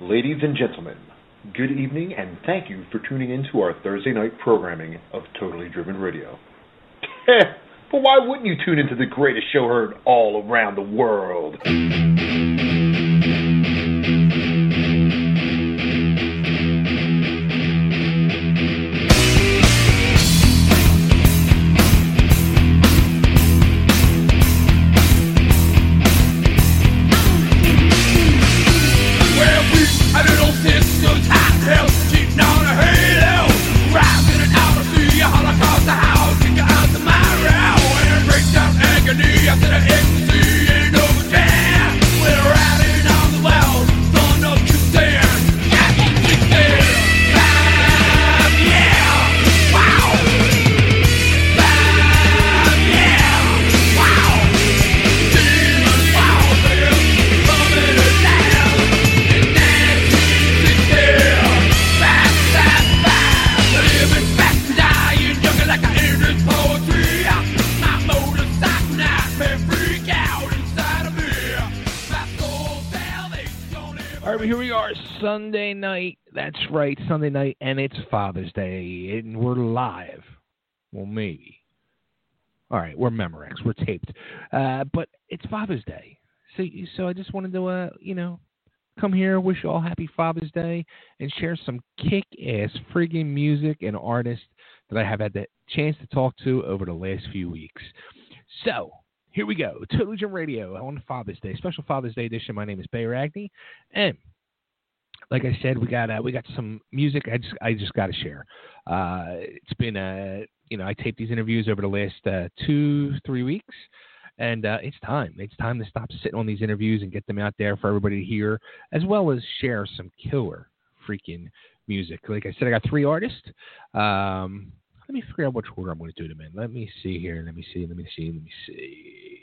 Ladies and gentlemen, good evening and thank you for tuning in to our Thursday night programming of Totally Driven Radio. but why wouldn't you tune into the greatest show heard all around the world? That's right, Sunday night, and it's Father's Day, and we're live. Well, maybe. All right, we're Memorex, we're taped, uh, but it's Father's Day, so so I just wanted to, uh, you know, come here, wish you all happy Father's Day, and share some kick-ass friggin' music and artists that I have had the chance to talk to over the last few weeks. So here we go, Totally Jim Radio on Father's Day, special Father's Day edition. My name is Bay Ragney, and like I said, we got uh, we got some music. I just I just got to share. Uh, it's been uh, you know I taped these interviews over the last uh, two three weeks, and uh, it's time. It's time to stop sitting on these interviews and get them out there for everybody to hear, as well as share some killer freaking music. Like I said, I got three artists. Um, let me figure out which order I'm going to do them in. Let me see here. Let me see. Let me see. Let me see.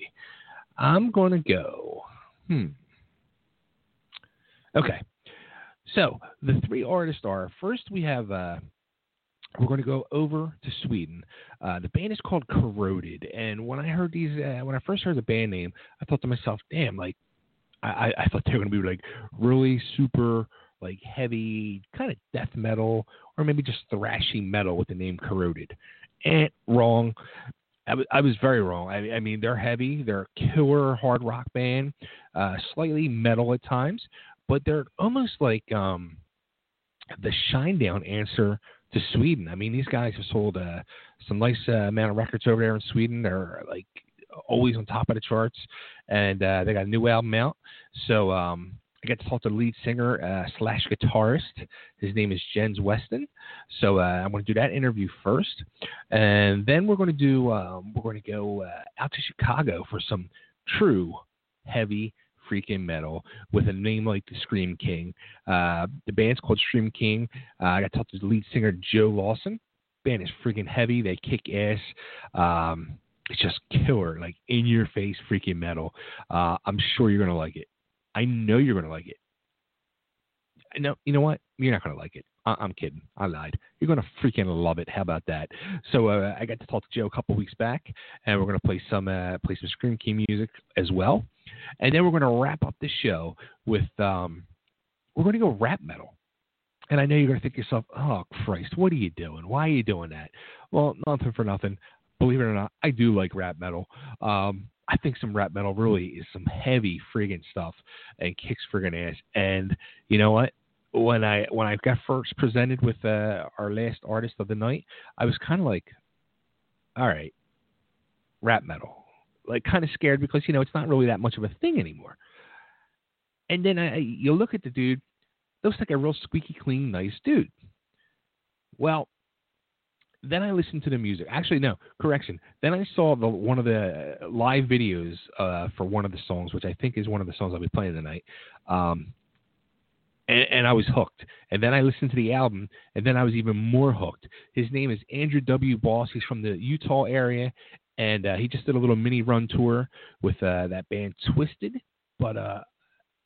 I'm going to go. Hmm. Okay. So the three artists are first we have uh, we're going to go over to Sweden. Uh, the band is called Corroded, and when I heard these, uh, when I first heard the band name, I thought to myself, "Damn!" Like I, I I thought they were going to be like really super like heavy kind of death metal or maybe just thrashy metal with the name Corroded. And wrong. I was, was very wrong. I, I mean, they're heavy. They're a killer hard rock band, uh, slightly metal at times, but they're almost like um, the Shinedown answer to Sweden. I mean, these guys have sold uh, some nice uh, amount of records over there in Sweden. They're like always on top of the charts, and uh, they got a new album out. So um, I got to talk to the lead singer uh, slash guitarist. His name is Jens Westin. So uh, I'm going to do that interview first, and then we're going to do um, we're going to go uh, out to Chicago for some true heavy freaking metal with a name like the Scream King. Uh, the band's called Scream King. Uh, I got to talk to the lead singer Joe Lawson. Band is freaking heavy. They kick ass. Um, it's just killer, like in your face freaking metal. Uh, I'm sure you're gonna like it. I know you're gonna like it. No, you know what? You're not gonna like it. I- I'm kidding. I lied. You're gonna freaking love it. How about that? So uh, I got to talk to Joe a couple weeks back, and we're gonna play some uh, play some Scream King music as well, and then we're gonna wrap up the show with um, we're gonna go rap metal. And I know you're gonna think to yourself, "Oh Christ, what are you doing? Why are you doing that?" Well, nothing for nothing. Believe it or not, I do like rap metal. Um, I think some rap metal really is some heavy friggin' stuff and kicks friggin' ass. And you know what? When I when I got first presented with uh, our last artist of the night, I was kind of like, all right, rap metal, like kind of scared because you know it's not really that much of a thing anymore. And then I, you look at the dude, looks like a real squeaky clean, nice dude. Well, then I listened to the music. Actually, no, correction. Then I saw the one of the live videos uh, for one of the songs, which I think is one of the songs I'll be playing tonight. Um, and, and I was hooked. And then I listened to the album, and then I was even more hooked. His name is Andrew W. Boss. He's from the Utah area, and uh, he just did a little mini run tour with uh, that band Twisted. But uh,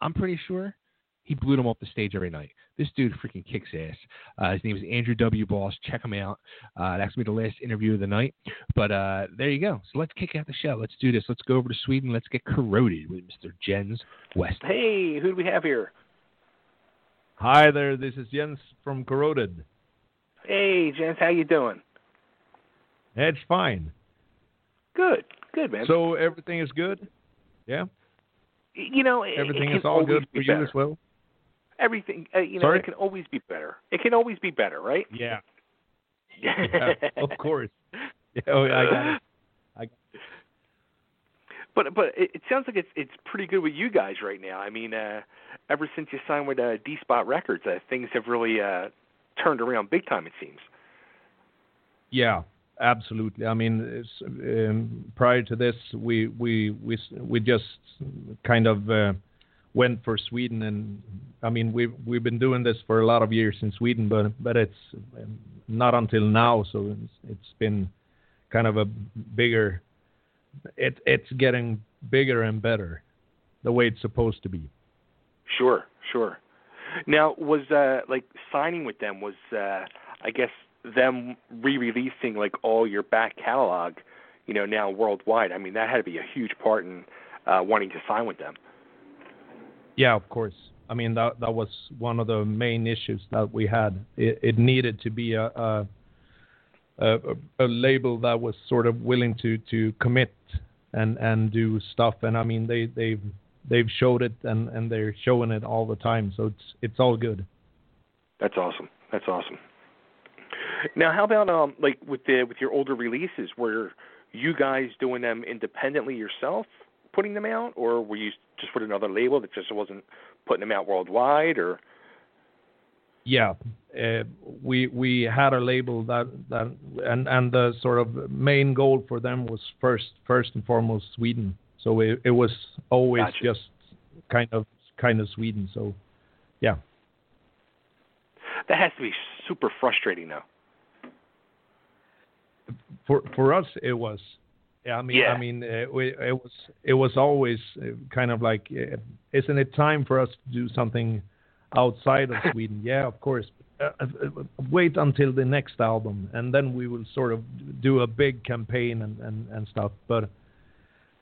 I'm pretty sure he blew them off the stage every night. This dude freaking kicks ass. Uh, his name is Andrew W. Boss. Check him out. Uh, that's gonna be the last interview of the night. But uh, there you go. So let's kick out the show. Let's do this. Let's go over to Sweden. Let's get corroded with Mr. Jens Westin. Hey, who do we have here? Hi there, this is Jens from Corroded. Hey, Jens, how you doing? It's fine. Good, good, man. So everything is good? Yeah? you know, it, Everything it is all good be for you better. as well? Everything, uh, you know, Sorry? it can always be better. It can always be better, right? Yeah. yeah of course. Yeah, oh, I got it. But but it, sounds like it's it's pretty good with you guys right now. I mean, uh, ever since you signed with uh, Despotz Records, uh, things have really uh, turned around big time. It seems. Yeah, absolutely. I mean, um, prior to this, we we we we just kind of uh, went for Sweden, and I mean, we've we've been doing this for a lot of years in Sweden, but but it's um, not until now. So it's, it's been kind of a bigger. It it's getting bigger and better, the way it's supposed to be. Sure, sure. Now, was uh like signing with them was uh I guess them re-releasing like all your back catalog, you know, now worldwide. I mean, that had to be a huge part in uh wanting to sign with them. Yeah, of course. I mean that that was one of the main issues that we had. It, it needed to be a, a a label that was sort of willing to to commit and and do stuff. And I mean they they've they've showed it and and they're showing it all the time. So it's it's all good. That's awesome. That's awesome. Now, how about um like with the with your older releases, were you guys doing them independently yourself, putting them out, or were you just with another label that just wasn't putting them out worldwide, or Yeah, uh, we we had a label that that and and the sort of main goal for them was first first and foremost Sweden. So it it was always just kind of kind of Sweden. So yeah, that has to be super frustrating though. for for us it was. Yeah, I mean Yeah. I mean uh, it was it was always uh, kind of like isn't it time for us to do something outside of Sweden? yeah, of course. Uh, uh, wait until the next album and then we will sort of do a big campaign and and, and stuff but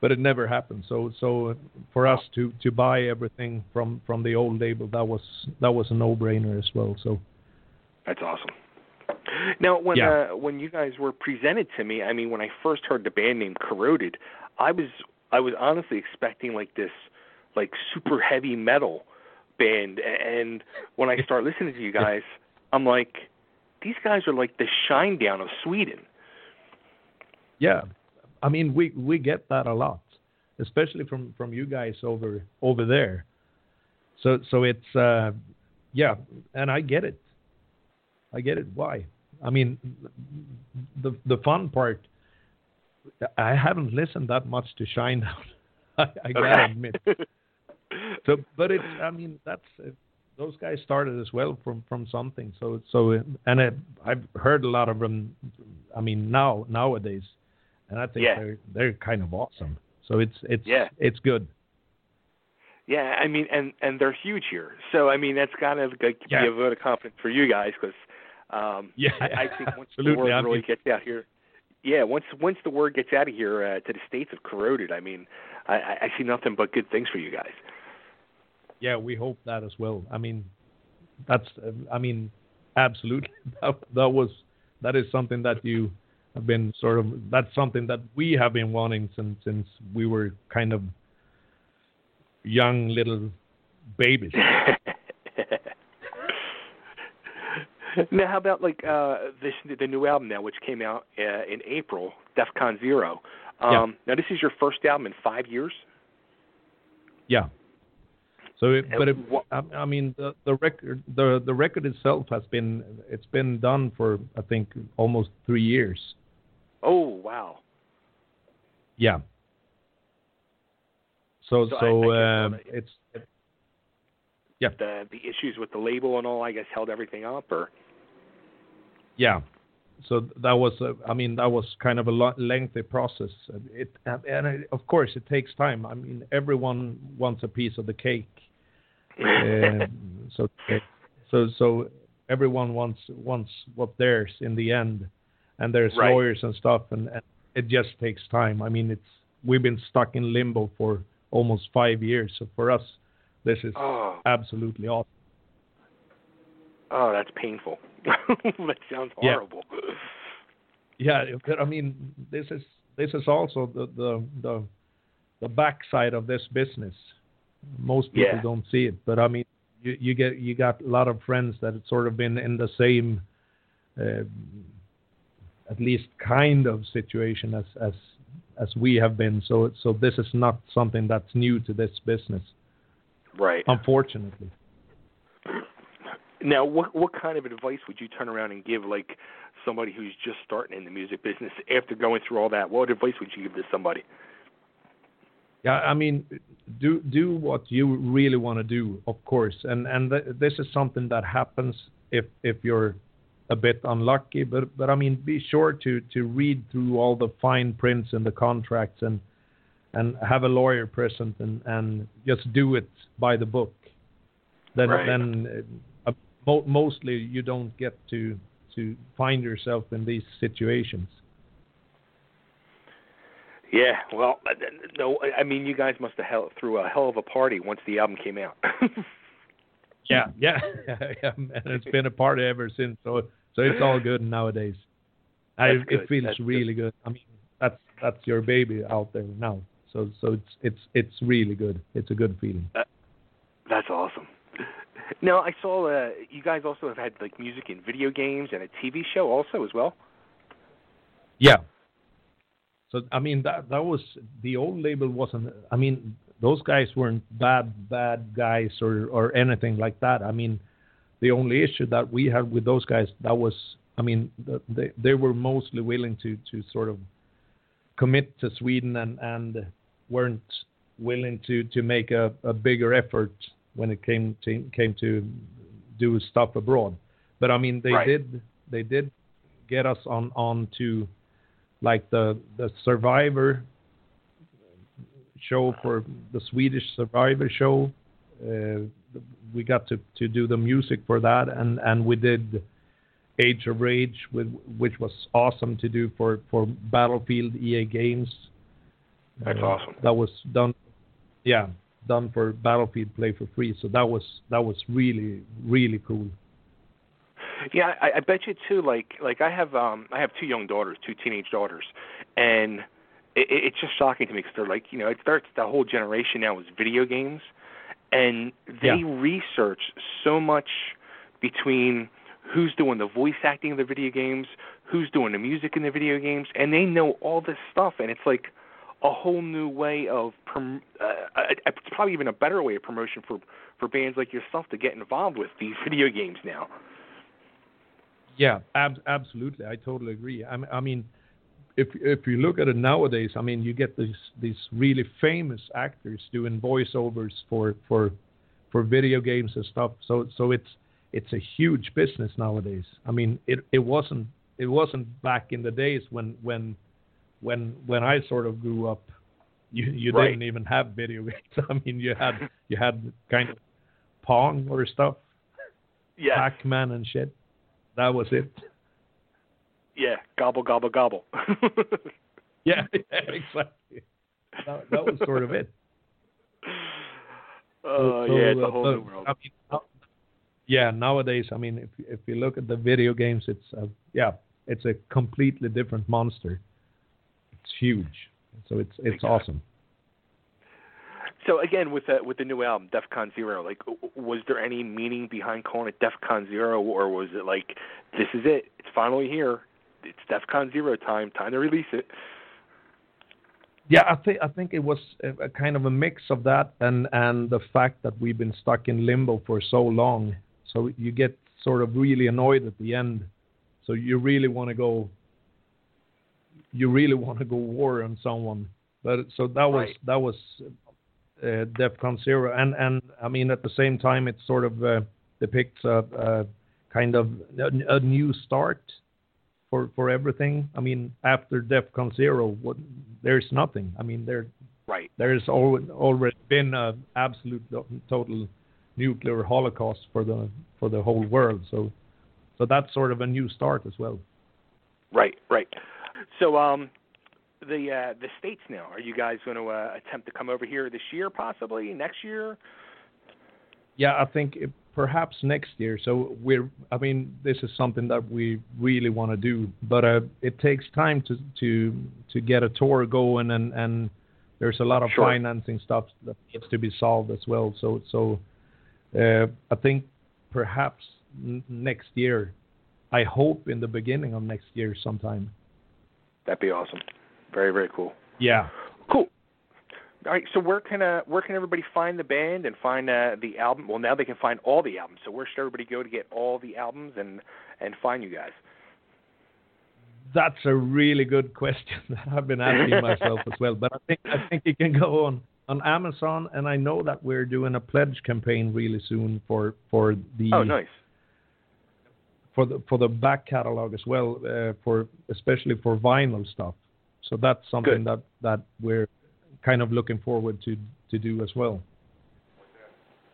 but it never happened so so for us to to buy everything from from the old label that was that was a no-brainer as well so That's awesome. Now, when Yeah. uh, when you guys were presented to me, I mean, when I first heard the band name Corroded, I was I was honestly expecting like this like super heavy metal band, and when I start listening to you guys, I'm like, these guys are like the Shinedown of Sweden. Yeah, I mean we we get that a lot, especially from from you guys over over there. So so it's uh, yeah, and I get it. I get it. Why? I mean, the the fun part. I haven't listened that much to Shinedown. I, I gotta admit. So, but it's. I mean, that's. Uh, those guys started as well from from something. So so and uh, I've heard a lot of them. I mean now nowadays, and I think Yeah. they're they're kind of awesome. So it's it's Yeah. it's good. Yeah, I mean, and and they're huge here. So I mean, that's kind of like Yeah. be a vote of confidence for you guys because um, Yeah, I, I think once the word I really gets out here, yeah, once once the word gets out of here uh, to the states of corroded, I mean, I I see nothing but good things for you guys. Yeah, we hope that as well. I mean, that's. Uh, I mean, absolutely. That, that was that is something that you have been sort of. That's something that we have been wanting since since we were kind of young little babies. now, how about like uh, this the new album now, which came out uh, in April, DefCon Zero. Um, Yeah. Now, this is your first album in five years. Yeah. So, it, but it, I, I mean, the the record the the record itself has been it's been done for I think almost three years. Oh wow! Yeah. So So so, I guess um, the- it's yeah The the issues with the label and all, I guess, held everything up, or yeah. So that was uh, I mean that was kind of a lo- lengthy process. It and it, of course it takes time. I mean everyone wants a piece of the cake. So so so everyone wants wants what theirs in the end, and there's Right. lawyers and stuff, and, and it just takes time. I mean, it's we've been stuck in limbo for almost five years. So for us, this is oh, absolutely awesome. Oh, that's painful. that sounds horrible. Yeah, but I mean, this is this is also the the the, the backside of this business. Most people Yeah. don't see it, but I mean, you you get you got a lot of friends that have sort of been in the same, uh, at least kind of situation as as as we have been. So so this is not something that's new to this business, Right. unfortunately. Now, what what kind of advice would you turn around and give like somebody who's just starting in the music business after going through all that? What advice would you give to somebody? Yeah, I mean, do do what you really want to do, of course, and and th- this is something that happens if if you're a bit unlucky. But but I mean, be sure to to read through all the fine prints and the contracts and and have a lawyer present and and just do it by the book. Then Right. then uh, mo- mostly you don't get to to find yourself in these situations. Yeah, well, uh, no, I mean, you guys must have hell, threw a hell of a party once the album came out. Yeah, yeah, yeah, and it's been a party ever since. So, so it's all good nowadays. I, good, it feels that's really good. I mean, that's that's your baby out there now. So, so it's it's it's really good. It's a good feeling. That's awesome. Now, I saw uh, you guys also have had like music in video games and a TV show also as well. Yeah. So I mean that that was the old label wasn't. I mean those guys weren't bad bad guys or or anything like that. I mean the only issue that we had with those guys that was I mean the, they they were mostly willing to to sort of commit to Sweden and and weren't willing to to make a, a bigger effort when it came to came to do stuff abroad. But I mean they Right. did they did get us on on to like the the Survivor show for the Swedish Survivor show. Uh, we got to, to do the music for that, and, and we did Age of Rage, with, which was awesome to do for, for Battlefield EA Games. That's Uh, awesome. That was done, yeah, done for Battlefield Play for free. So that was that was really really cool. Yeah, I, I bet you too. Like, like I have, um, I have two young daughters, two teenage daughters, and it, it- it's just shocking to me because they're like, you know, it starts the whole generation now is video games, and they Yeah. research so much between who's doing the voice acting in the video games, who's doing the music in the video games, and they know all this stuff, and it's like a whole new way of prom- uh, uh, it's probably even a better way of promotion for for bands like yourself to get involved with these video games now. Yeah, ab- absolutely. I totally agree. I, I mean, if if you look at it nowadays, I mean, you get these these really famous actors doing voiceovers for for for video games and stuff. So so it's it's a huge business nowadays. I mean, it it wasn't it wasn't back in the days when when when when I sort of grew up. You you Right. didn't even have video games. I mean, you had you had kind of Pong or stuff, Yeah, Pac-Man and shit. That was it. yeah, gobble gobble gobble. Yeah, exactly. That, that was sort of it. Oh So- yeah, it's so, a whole uh, new world. I mean, now- yeah, nowadays, I mean, if if you look at the video games, it's uh, yeah, it's a completely different monster. It's huge, so it's it's Exactly. awesome. So again, with the with the new album, DefCon Zero, like, was there any meaning behind calling it DefCon Zero, or was it like, this is it, it's finally here, it's DefCon Zero time, time to release it? Yeah, I think I think it was a, a kind of a mix of that and and the fact that we've been stuck in limbo for so long. So you get sort of really annoyed at the end. So you really want to go. You really want to go war on someone. But so that was Right. that was DefCon Zero, and and I mean at the same time it sort of uh, depicts a, kind of a, new start for for everything. I mean, after DEFCON zero, there's nothing. I mean, there Right. there's al- already been a absolute total nuclear holocaust for the for the whole world. So so that's sort of a new start as well. Right, right. So, um, the uh, the states now. Are you guys going to uh, attempt to come over here this year, possibly next year? Yeah, I think it perhaps next year. So we're, I mean, this is something that we really want to do, but uh, it takes time to to to get a tour going, and and there's a lot of Sure. financing stuff that needs to be solved as well. So so uh, I think perhaps n- next year. I hope in the beginning of next year sometime. That'd be awesome. Very very cool. Yeah. Cool. All right. So where can uh, where can everybody find the band and find uh, the album? Well, now they can find all the albums. So where should everybody go to get all the albums and and find you guys? That's a really good question that I've been asking myself as well. But I think I think you can go on on Amazon, and I know that we're doing a pledge campaign really soon for for the Oh, nice. for the for the back catalog as well, uh, for especially for vinyl stuff. So that's something Good. that that we're kind of looking forward to to do as well.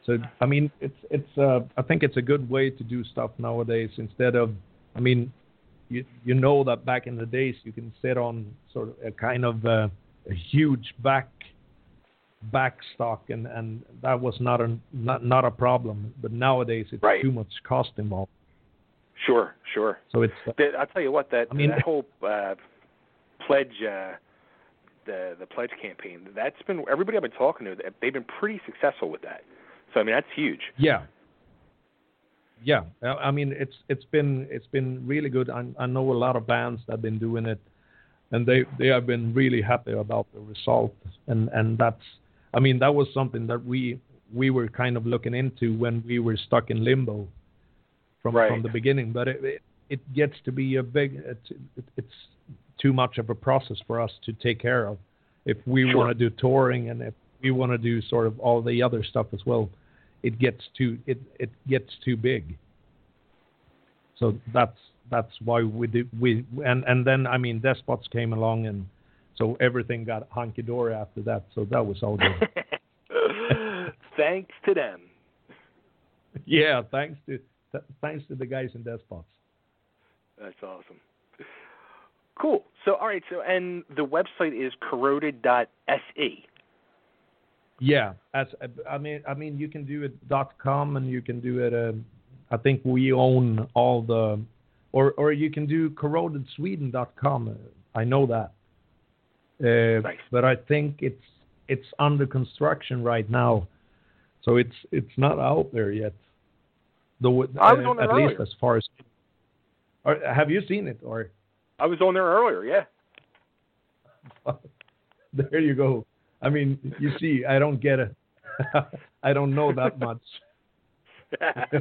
So I mean, it's it's uh, I think it's a good way to do stuff nowadays instead of I mean, you you know that back in the days you can sit on sort of a kind of uh, a huge back back stock and and that was not a not not a problem. But nowadays it's Right. too much cost involved. Sure, sure. So it's uh, I'll tell you what that I mean- that whole uh, pledge uh, the the pledge campaign that's been everybody I've been talking to they've been pretty successful with that. So I mean that's huge. Yeah. Yeah, I mean it's it's been it's been really good. I, I know a lot of bands that have been doing it, and they they have been really happy about the result. And and that's I mean that was something that we we were kind of looking into when we were stuck in limbo from Right. from the beginning. But it, it it gets to be a big it's it, it's too much of a process for us to take care of. If we Sure. want to do touring and if we want to do sort of all the other stuff as well, it gets too it it gets too big. So that's that's why we do we and and then I mean Despotz came along and so everything got hunky dory after that. So that was all good. Thanks to them. yeah, thanks to th- thanks to the guys in Despotz. That's awesome. Cool. So all right. So and the website is corroded.se. Yeah, as I mean, I mean, you can do it dot com and you can do it. Uh, I think we own all the, or or you can do corrodedsweden dot com. I know that, uh, Nice. but I think it's it's under construction right now, so it's it's not out there yet. Though uh, at least as far as. Or, have you seen it or? I was on there earlier. Yeah. there you go. I mean, you see, I don't get it. I don't know that much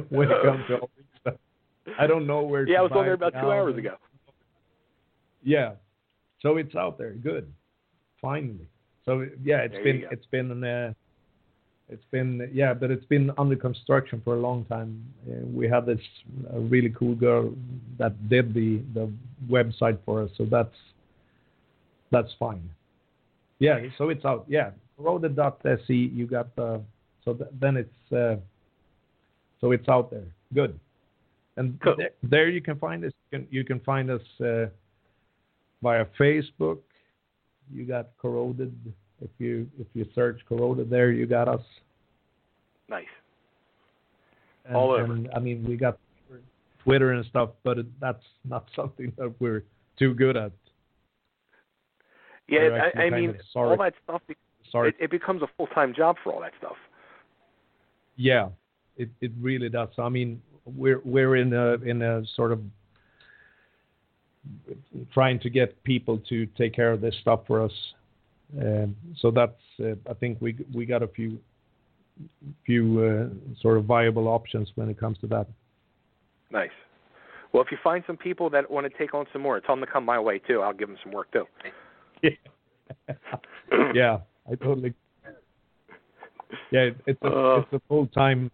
when it comes to all this stuff. I don't know where. yeah, I was on there about two hours ago. Yeah, so it's out there. Good, finally. So yeah, it's There been it's been uh, it's been yeah, but it's been under construction for a long time. Uh, we had this uh, really cool girl that did the the website for us, so that's that's fine. Yeah, so it's out. Yeah, corroded.se. You got the so th- then it's uh, so it's out there. Good. And Cool. there, there you can find us. You can, you can find us uh, via Facebook. You got corroded. If you if you search corroded there, you got us. Nice. And, All over. And, I mean, we got Twitter and stuff, but it, that's not something that we're too good at. Yeah, I, I mean, all that stuff. Sorry. It, it becomes a full time job for all that stuff. Yeah, it it really does. I mean, we're we're in a in a sort of trying to get people to take care of this stuff for us. Um, so that's uh, I think we we got a few few uh, sort of viable options when it comes to that. Nice. Well, if you find some people that want to take on some more, tell them to come my way too. I'll give them some work too. yeah, I totally. Yeah, it's a Uh. it's a full time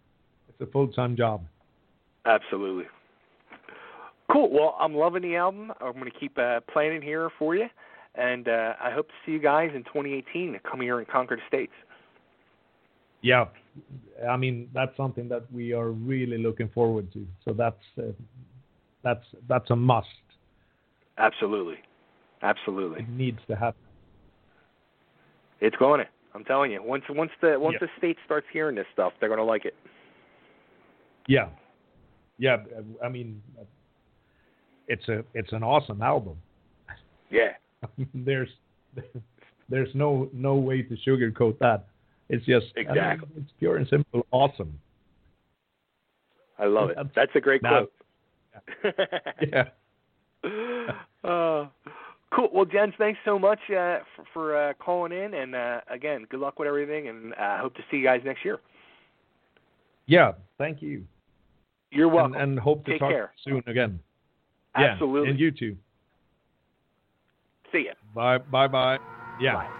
it's a full time job. Absolutely. Cool. Well, I'm loving the album. I'm going to keep uh, playing it here for you, and uh, I hope to see you guys in 2018 to come here and conquer the states. Yeah, I mean that's something that we are really looking forward to. So that's uh, that's that's a must. Absolutely. Absolutely. It needs to happen. It's going to. I'm telling you. Once once the once Yeah. the state starts hearing this stuff, they're going to like it. Yeah, yeah. I mean, it's a it's an awesome album. Yeah. there's there's no no way to sugarcoat that. It's just I mean, Exactly. it's pure and simple awesome. I love it. That's- a great now- quote. Yeah. uh, cool. Well, Jens, thanks so much uh, for, for uh, calling in, and uh, again, good luck with everything, and uh, hope to see you guys next year. Yeah. Thank you. You're welcome. And, and hope to Take talk care. soon again. Yeah, Absolutely. And you too. See ya. Bye. Bye. Bye. Yeah. Bye.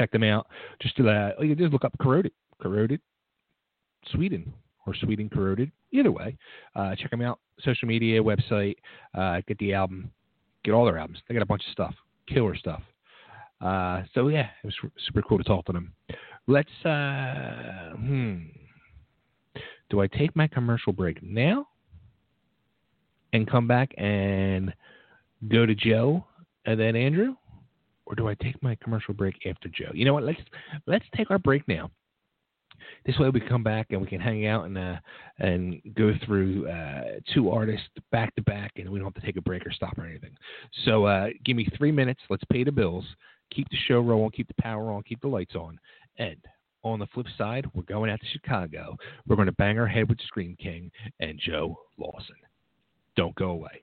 Check them out. Just to, uh, you just look up Corroded, Corroded, Sweden, or Sweden Corroded. Either way, uh, check them out. Social media, website, uh, get the album, get all their albums. They got a bunch of stuff, killer stuff. Uh, so yeah, it was super cool to talk to them. Let's uh, hmm. Do I take my commercial break now and come back and go to Joe and then Andrew, or do I take my commercial break after Joe? You know what? Let's let's take our break now. This way we come back and we can hang out and uh, and go through uh, two artists back to back, and we don't have to take a break or stop or anything. So uh, give me three minutes. Let's pay the bills, keep the show rolling, keep the power on, keep the lights on. And on the flip side, we're going out to Chicago. We're going to bang our head with Scream King and Joe Lawson. Don't go away.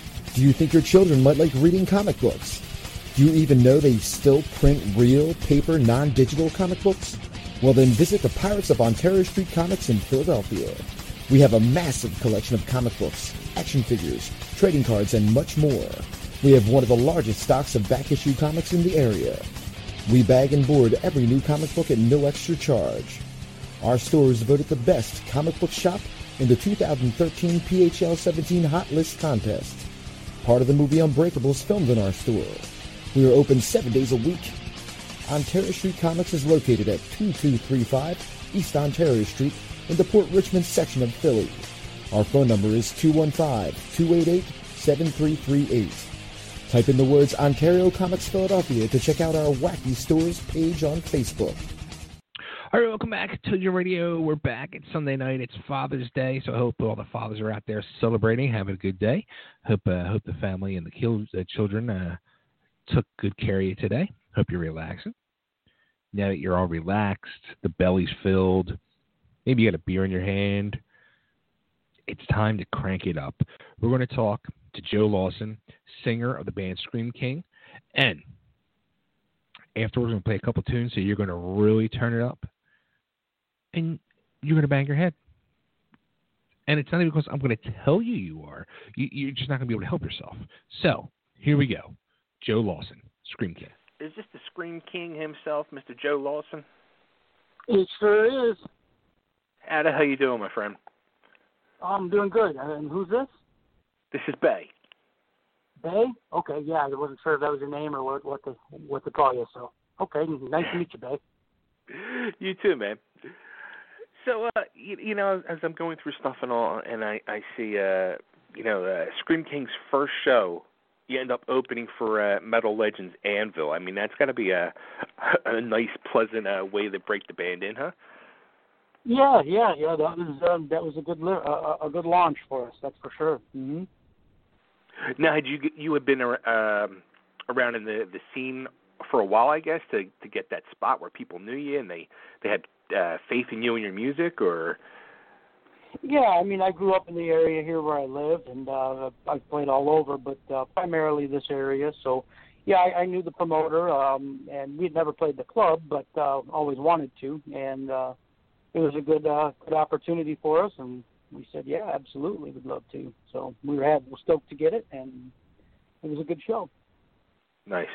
Do you think your children might like reading comic books? Do you even know they still print real, paper, non-digital comic books? Well then visit the Pirates of Ontario Street Comics in Philadelphia. We have a massive collection of comic books, action figures, trading cards, and much more. We have one of the largest stocks of back issue comics in the area. We bag and board every new comic book at no extra charge. Our store is voted the best comic book shop in the 2013 PHL 17 Hot List contest. Part of the movie Unbreakable is filmed in our store. We are open seven days a week. Ontario Street Comics is located at 2235 East Ontario Street in the Port Richmond section of Philly. Our phone number is 215-288-7338. Type in the words Ontario Comics Philadelphia to check out our Wacky Stores page on Facebook. All right, welcome back to your radio. We're back. It's Sunday night. It's Father's Day, so I hope all the fathers are out there celebrating, having a good day. Hope uh, hope the family and the uh, children uh, took good care of you today. Hope you're relaxing. Now that you're all relaxed, the belly's filled, maybe you got a beer in your hand. It's time to crank it up. We're going to talk to Joe Lawson, singer of the band Scream King, and afterwards we're going to play a couple tunes, so you're going to really turn it up and you're going to bang your head. And it's not even because I'm going to tell you you are. You, are just not going to be able to help yourself. So here we go. Joe Lawson, Scream King. Is this the Scream King himself, Mr. Joe Lawson? It sure is. Ada, how you doing, my friend? I'm doing good. And who's this? This is Bay. Bay? Okay, yeah, I wasn't sure if that was your name or what what to what to call you. So okay, nice to meet you, Bay. You too, man. So, uh, you, you know, as I'm going through stuff and all, and I I see, uh, you know, uh, Scream King's first show, you end up opening for uh, Metal Legends Anvil. I mean, that's got to be a a nice, pleasant uh, way to break the band in, huh? Yeah, yeah, yeah. That was um, that was a good li- uh, a good launch for us. That's for sure. hmm Now, had you you had been um, around in the the scene for a while, I guess, to to get that spot where people knew you and they they had uh, faith in you and your music, or Yeah, I mean, I grew up in the area here where I live, and uh, I've played all over, but uh, primarily this area. So, yeah, I, I knew the promoter, um, and we'd never played the club, but uh, always wanted to, and uh, it was a good uh, good opportunity for us, and we said, yeah, absolutely, we'd love to. So we were had, we're stoked to get it, and it was a good show. nice.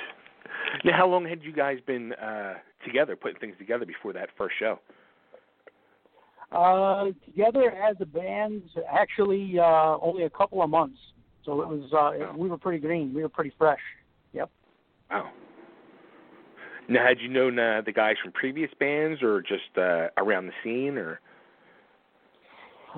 Now, how long had you guys been uh, together, putting things together before that first show? Uh, together as a band, actually, uh, only a couple of months. So it was, uh, we were pretty green. We were pretty fresh. Yep. Wow. Now, had you known uh, the guys from previous bands, or just uh, around the scene, or?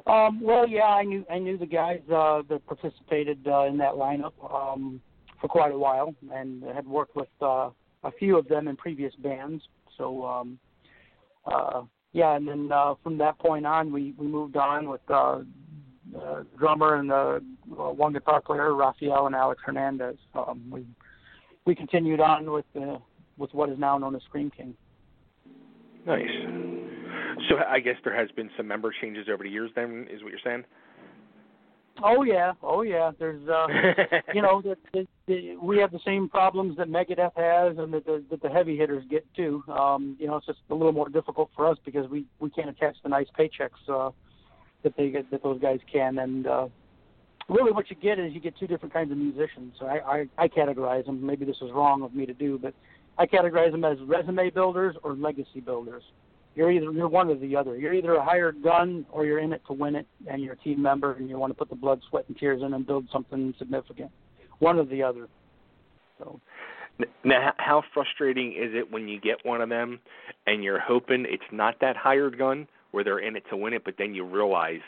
Um, well, yeah, I knew I knew the guys uh, that participated uh, in that lineup um, for quite a while, and had worked with uh, a few of them in previous bands. So, um, uh, yeah, and then uh, from that point on, we we moved on with uh, uh, drummer and the uh, one guitar player, Rafael and Alex Hernandez. Um, we we continued on with uh, with what is now known as Scream King. Nice. So I guess there has been some member changes over the years. Then is what you're saying? Oh yeah, oh yeah. There's, uh, you know, the, the, the, we have the same problems that Megadeth has, and that the, that the heavy hitters get too. Um, you know, it's just a little more difficult for us because we we can't attach the nice paychecks uh, that they get that those guys can, and uh, really what you get is you get two different kinds of musicians. So I, I I categorize them. Maybe this is wrong of me to do, but I categorize them as resume builders or legacy builders. You're either you're one or the other. You're either a hired gun or you're in it to win it, and you're a team member and you want to put the blood, sweat, and tears in and build something significant. One or the other. So. Now, how frustrating is it when you get one of them and you're hoping it's not that hired gun where they're in it to win it, but then you realize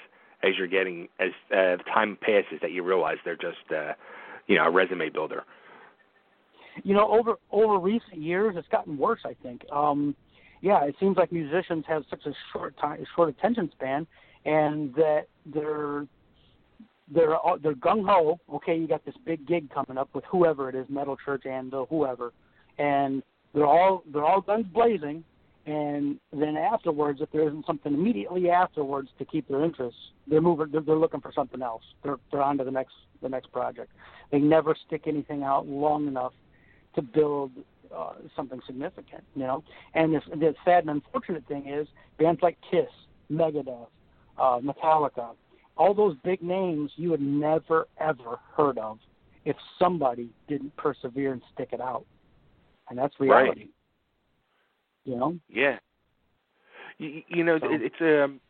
as you're getting as uh, time passes that you realize they're just uh, you know a resume builder. You know, over over recent years, it's gotten worse. I think. Um, yeah, it seems like musicians have such a short time, short attention span, and that they're they're they're gung ho. Okay, you got this big gig coming up with whoever it is, Metal Church and uh, whoever, and they're all they're all guns blazing. And then afterwards, if there isn't something immediately afterwards to keep their interest, they're moving. They're, they're looking for something else. They're they're on to the next the next project. They never stick anything out long enough to build uh, something significant, you know. And the, the sad and unfortunate thing is bands like Kiss, Megadeth, uh, Metallica, all those big names you had never ever heard of if somebody didn't persevere and stick it out, and that's reality. Right. You know. Yeah. You, you know, so. it, it's um.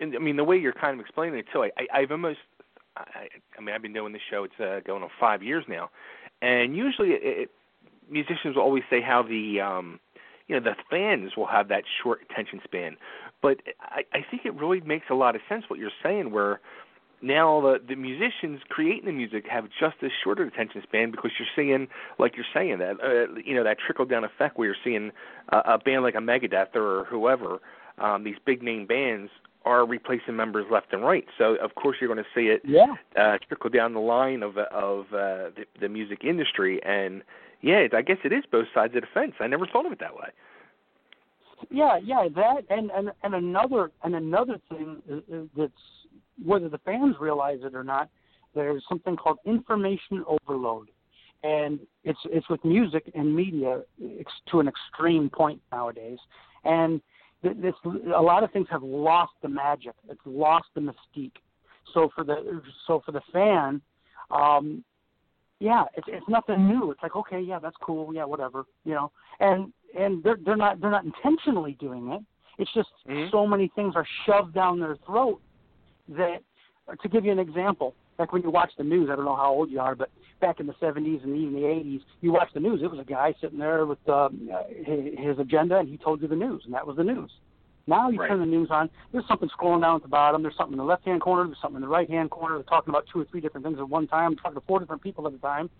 I mean, the way you're kind of explaining it too, I, I I've almost. I, I mean, I've been doing this show. It's uh, going on five years now, and usually it, musicians will always say how the um you know the fans will have that short attention span but i i think it really makes a lot of sense what you're saying where now the the musicians creating the music have just as shorter attention span because you're seeing like you're saying that uh, you know that trickle down effect where you're seeing uh, a band like a Megadeth or whoever um these big name bands are replacing members left and right. So of course you're going to see it yeah. uh, trickle down the line of of uh, the, the music industry, and yeah, I guess it is both sides of the fence. I never thought of it that way. Yeah, yeah, that and and and another and another thing that's whether the fans realize it or not, there's something called information overload, and it's it's with music and media to an extreme point nowadays, and this a lot of things have lost the magic. It's lost the mystique. So for the so for the fan, um, yeah, it's it's nothing new. It's like okay, yeah, that's cool, yeah, whatever, you know. And and they're they're not they're not intentionally doing it. It's just mm-hmm. so many things are shoved down their throat that. To give you an example, like when you watch the news, I don't know how old you are, but back in the 70s and even the 80s, you watch the news. It was a guy sitting there with uh, his agenda, and he told you the news, and that was the news. Now you right. turn the news on. There's something scrolling down at the bottom. There's something in the left hand corner. There's something in the right hand corner. They're talking about two or three different things at one time. talking to four different people at a time.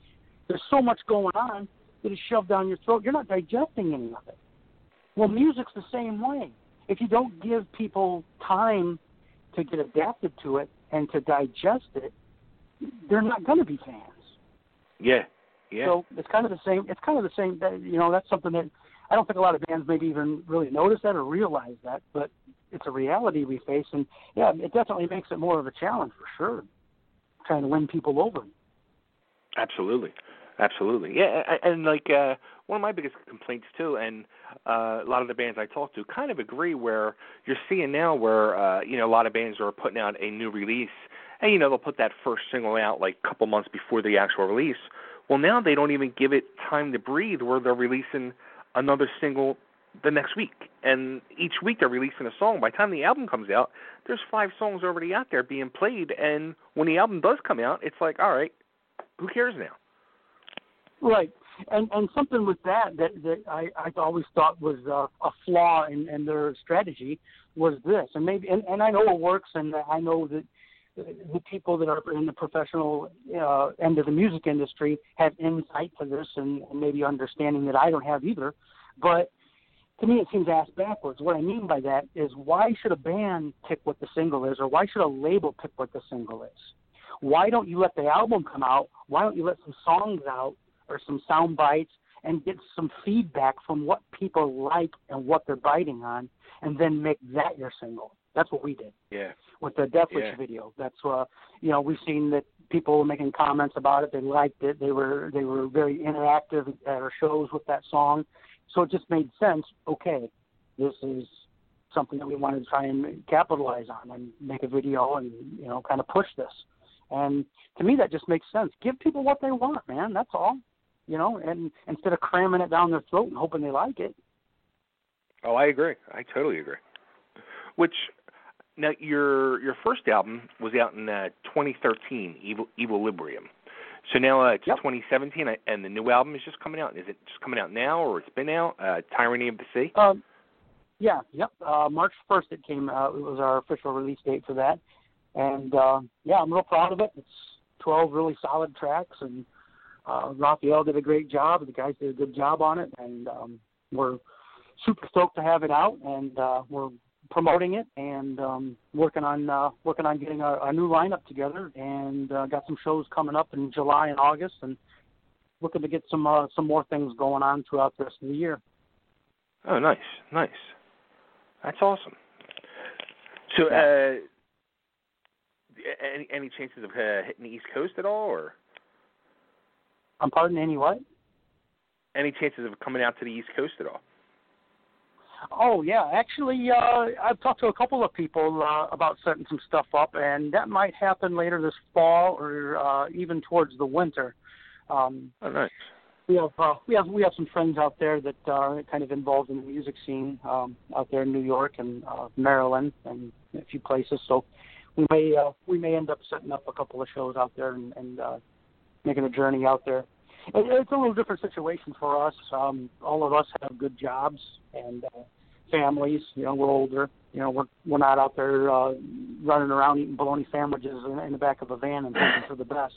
There's so much going on that is shoved down your throat. You're not digesting any of it. Well, music's the same way. If you don't give people time to get adapted to it and to digest it, they're not going to be fans. Yeah, yeah. So it's kind of the same. It's kind of the same. You know, that's something that I don't think a lot of bands maybe even really notice that or realize that, but it's a reality we face, and yeah, it definitely makes it more of a challenge for sure, trying to win people over. Absolutely, absolutely, yeah, and like uh, one of my biggest complaints too, and uh, a lot of the bands I talk to kind of agree where you're seeing now where uh, you know a lot of bands are putting out a new release, and you know they'll put that first single out like a couple months before the actual release. Well, now they don't even give it time to breathe, where they're releasing another single the next week. And each week they're releasing a song. By the time the album comes out, there's five songs already out there being played. And when the album does come out, it's like, all right, who cares now? Right. and and something with that that that I I always thought was uh, a flaw in, in their strategy was this, and maybe and, and I know it works, and I know that the people that are in the professional uh, end of the music industry have insight to this and, and maybe understanding that I don't have either. But to me, it seems ass backwards. What I mean by that is, why should a band pick what the single is, or why should a label pick what the single is? Why don't you let the album come out? Why don't you let some songs out or some sound bites and get some feedback from what people like and what they're biting on, and then make that your single? That's what we did. Yeah. With the Death Wish Yeah. video, that's uh, you know, we've seen that people were making comments about it. They liked it. They were they were very interactive at our shows with that song, so it just made sense. Okay, this is something that we wanted to try and capitalize on and make a video and you know kind of push this. And to me, that just makes sense. Give people what they want, man. That's all. You know, and instead of cramming it down their throat and hoping they like it. Oh, I agree. I totally agree. Which now your your first album was out in uh, 2013, Evil Equilibrium. So now uh, it's 2017, uh, and the new album is just coming out. Is it just coming out now, or it's been out? Uh, Tyranny of the Sea. Um, yeah, yep. Uh, March 1st it came out. It was our official release date for that. And uh, yeah, I'm real proud of it. It's 12 really solid tracks, and uh, Raphael did a great job. The guys did a good job on it, and um, we're super stoked to have it out. And uh, we're promoting it and um, working on uh, working on getting a, a new lineup together. And uh, got some shows coming up in July and August, and looking to get some uh, some more things going on throughout the rest of the year. Oh, nice, nice. That's awesome. So, uh, any any chances of uh, hitting the East Coast at all, or I'm pardon any what? any chances of coming out to the East Coast at all? Oh yeah, actually, uh, I've talked to a couple of people uh, about setting some stuff up, and that might happen later this fall or uh, even towards the winter. Um, Oh, nice. we have uh, we have we have some friends out there that are kind of involved in the music scene um, out there in New York and uh, Maryland and a few places. So we may uh, we may end up setting up a couple of shows out there and, and uh, making a journey out there. It, it's a little different situation for us. Um, all of us have good jobs and uh, families. You know, we're older. You know, we're we're not out there uh, running around eating bologna sandwiches in, in the back of a van and hoping for the best.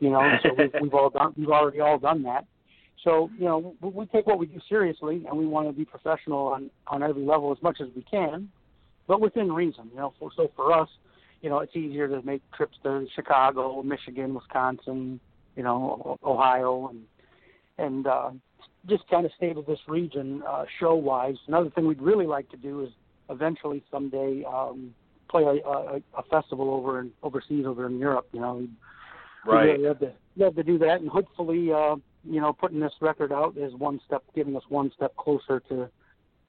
You know, so we've, we've all done we've already all done that. So you know, we, we take what we do seriously, and we want to be professional on on every level as much as we can, but within reason. You know, for, so for us, you know, it's easier to make trips to Chicago, Michigan, Wisconsin, you know, Ohio, and and uh, just kind of stay to this region uh, show wise. Another thing we'd really like to do is eventually someday um, play a, a, a festival over in overseas over in Europe. You know, Right. We'd really love to love to do that, and hopefully, uh, you know, putting this record out is one step, giving us one step closer to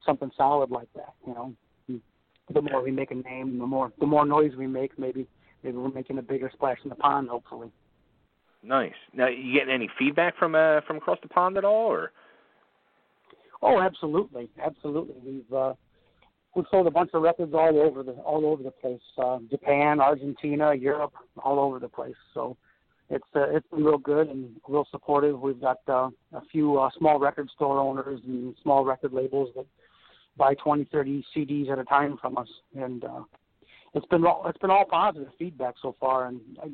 something solid like that. You know, the more we make a name, the more the more noise we make, maybe maybe we're making a bigger splash in the pond. Hopefully. Nice. Now, you getting any feedback from uh, from across the pond at all, or? Oh, absolutely, absolutely. We've uh, we've sold a bunch of records all over the all over the place. Uh, Japan, Argentina, Europe, all over the place. So it's uh, it's been real good and real supportive. We've got uh, a few uh, small record store owners and small record labels that buy 20, 30 CDs at a time from us, and uh, it's been all, it's been all positive feedback so far. And I,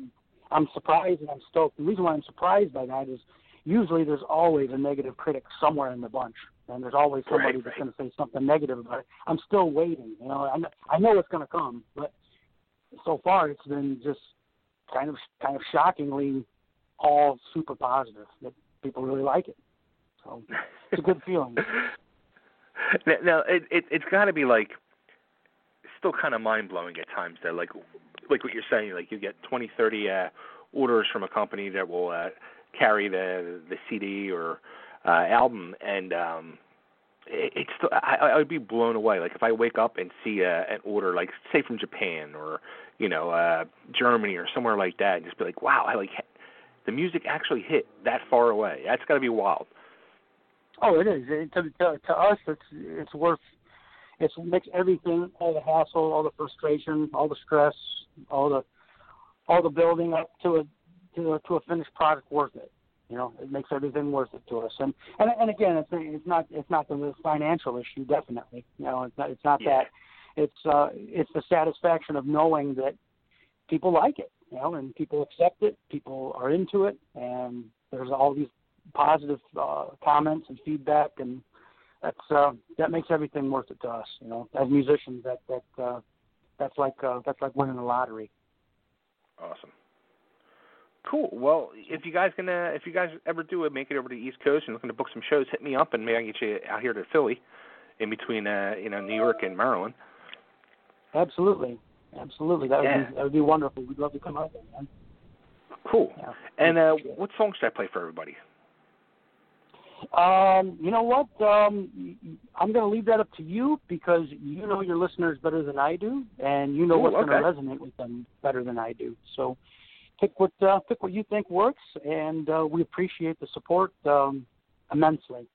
I'm surprised and I'm stoked. The reason why I'm surprised by that is usually there's always a negative critic somewhere in the bunch, and there's always somebody Right, that's right. going to say something negative about it. I'm still waiting. You know, I know, I know it's going to come, but so far it's been just kind of kind of shockingly all super positive that people really like it. So it's a good feeling. now, now it, it it's got to be like still kind of mind blowing at times though like like what you're saying like you get 20 30 uh orders from a company that will uh carry the the CD or uh album and um it, it's still I I would be blown away like if I wake up and see a, an order like say from Japan or you know uh Germany or somewhere like that and just be like wow I like the music actually hit that far away that's got to be wild Oh, it is. It, to, to to us, it's it's worth. It makes everything, all the hassle, all the frustration, all the stress, all the all the building up to a to a, to a finished product worth it. You know, it makes everything worth it to us. And and and again, it's it's not it's not the financial issue. Definitely, you know, it's not it's not Yeah. that. It's uh it's the satisfaction of knowing that people like it, you know, and people accept it, people are into it, and there's all these positive uh, comments and feedback, and that's uh, that makes everything worth it to us. You know, as musicians, that that uh, that's like uh, that's like winning the lottery. Awesome. Cool. Well, if you guys gonna if you guys ever do it, make it over to the East Coast and looking to book some shows, hit me up and maybe I can get you out here to Philly, in between uh, you know New York and Maryland. Absolutely, absolutely. That would Yeah. be that would be wonderful. We'd love to come out there, man. Cool. Yeah. And uh, what song should I play for everybody? Um, you know what? Um, I'm going to leave that up to you because you know your listeners better than I do, and you know Ooh, what's going to resonate with them better than I do. So, pick what uh, pick what you think works, and uh, we appreciate the support um, immensely.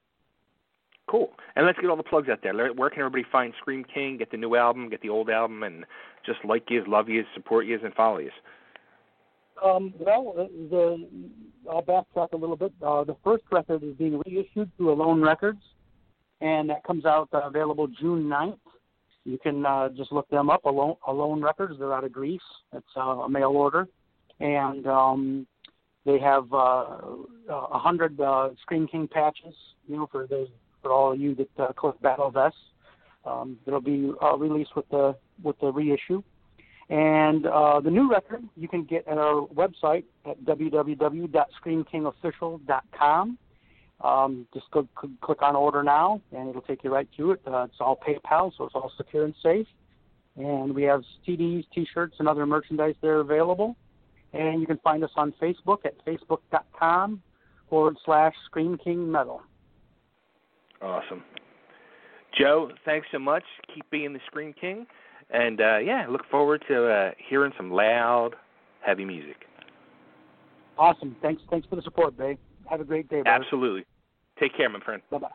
Cool. And let's get all the plugs out there. Where can everybody find Scream King, get the new album, get the old album, and just like yous, love yous, support yous, and follow yous? Um, well, the, the I'll backtrack a little bit. Uh, the first record is being reissued through Alone Records, and that comes out uh, available June 9th. You can uh, just look them up, Alone, Alone Records. They're out of Greece. It's uh, a mail order, and um, they have uh, a hundred uh, Scream King patches. You know, for those for all of you that uh, collect battle vests. Um, it'll be uh, released with the with the reissue. And uh, the new record you can get at our website at www.screamkingofficial.com. Um, just go, c- click on order now, and it'll take you right to it. Uh, it's all PayPal, so it's all secure and safe. And we have CDs, T-shirts, and other merchandise there available. And you can find us on Facebook at facebook.com forward slash Scream King Metal. Awesome. Joe, thanks so much. Keep being the Scream King. And uh, yeah, look forward to uh, hearing some loud, heavy music. Awesome. Thanks. Thanks for the support, Bay. Have a great day. Absolutely. Take care, my friend. Bye bye.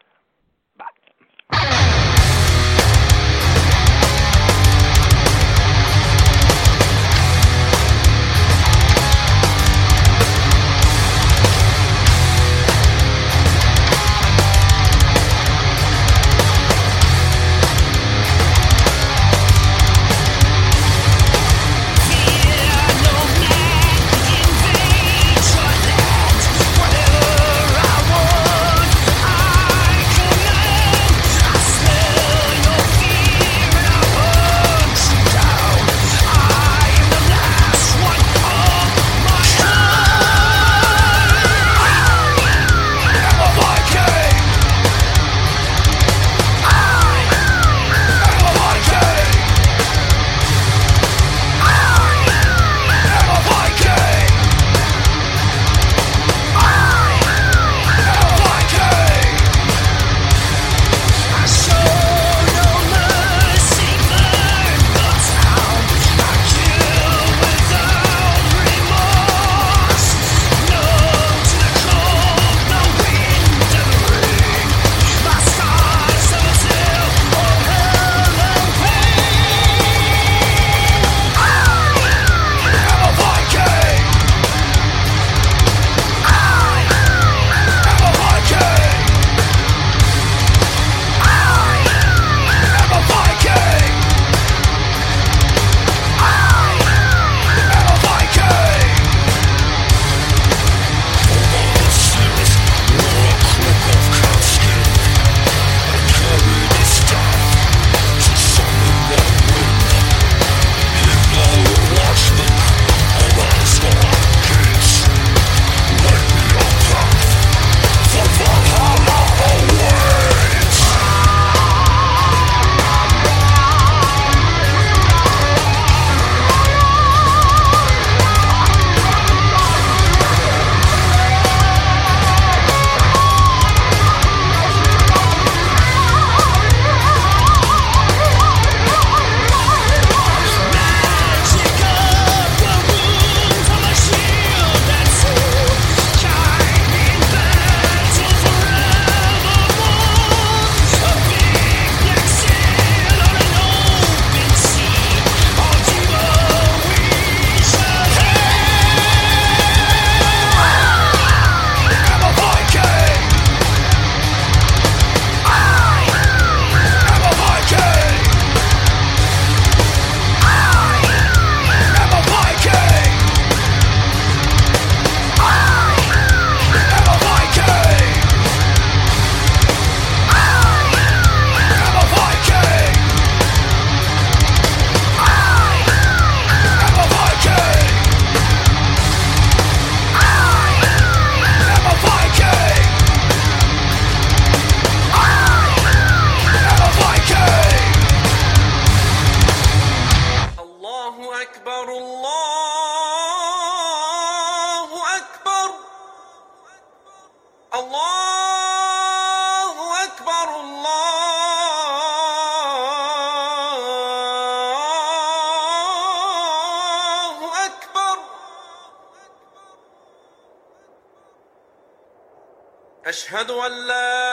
أشهد أن لا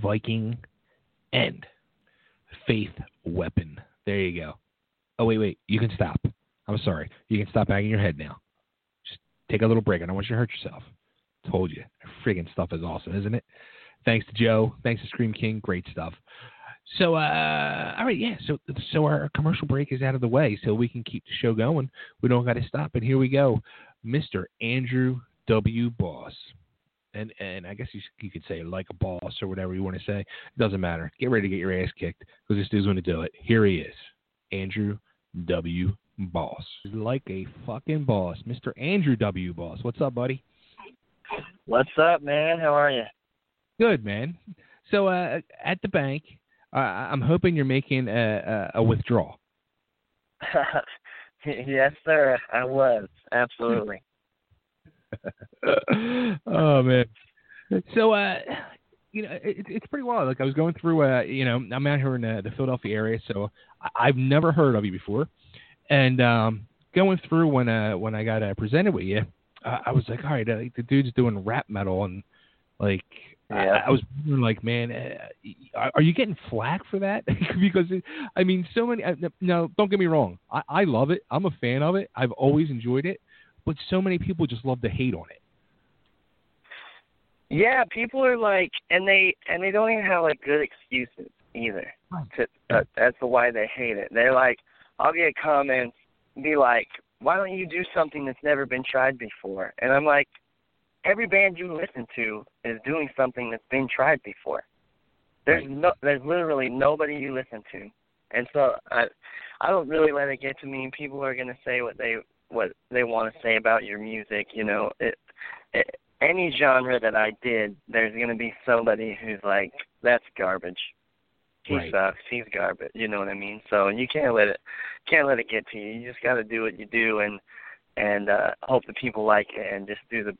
Viking and Faith Weapon. There you go. Oh, wait, wait. You can stop. I'm sorry. You can stop banging your head now. Just take a little break. I don't want you to hurt yourself. Told you. Friggin' stuff is awesome, isn't it? Thanks to Joe. Thanks to Scream King. Great stuff. So, uh, all right, yeah. So, so our commercial break is out of the way, so we can keep the show going. We don't got to stop. And here we go, Mr. Andrew W. Boss, and and I guess you you could say like a boss or whatever you want to say. It doesn't matter. Get ready to get your ass kicked because this dude's going to do it. Here he is, Andrew W. Boss, like a fucking boss, Mr. Andrew W. Boss. What's up, buddy? What's up, man? How are you? Good, man. So uh, at the bank, uh, I'm hoping you're making a, a, a withdrawal. yes, sir. I was absolutely. oh man. So uh, you know, it, it's pretty wild. Like I was going through, uh, you know, I'm out here in uh, the Philadelphia area, so I- I've never heard of you before, and um, going through when uh when I got uh, presented with you, uh, I was like, all right, like, the dude's doing rap metal, and like I, Yeah. I was wondering, like, man, uh, are- are you getting flack for that? because it, I mean, so many. Uh, no, don't get me wrong. I, I love it. I'm a fan of it. I've always enjoyed it, but so many people just love to hate on it. Yeah, people are like, and they and they don't even have like good excuses either. To, uh, that's the why they hate it. They're like, I'll get comments, be like, why don't you do something that's never been tried before? And I'm like, every band you listen to is doing something that's been tried before. There's no, there's literally nobody you listen to, and so I, I don't really let it get to me. People are gonna say what they what they want to say about your music. You know, it, it any genre that I did, there's gonna be somebody who's like, that's garbage. He Right. sucks. He's garbage. You know what I mean? So you can't let it can't let it get to you. You just got to do what you do and and uh hope that people like it and just do the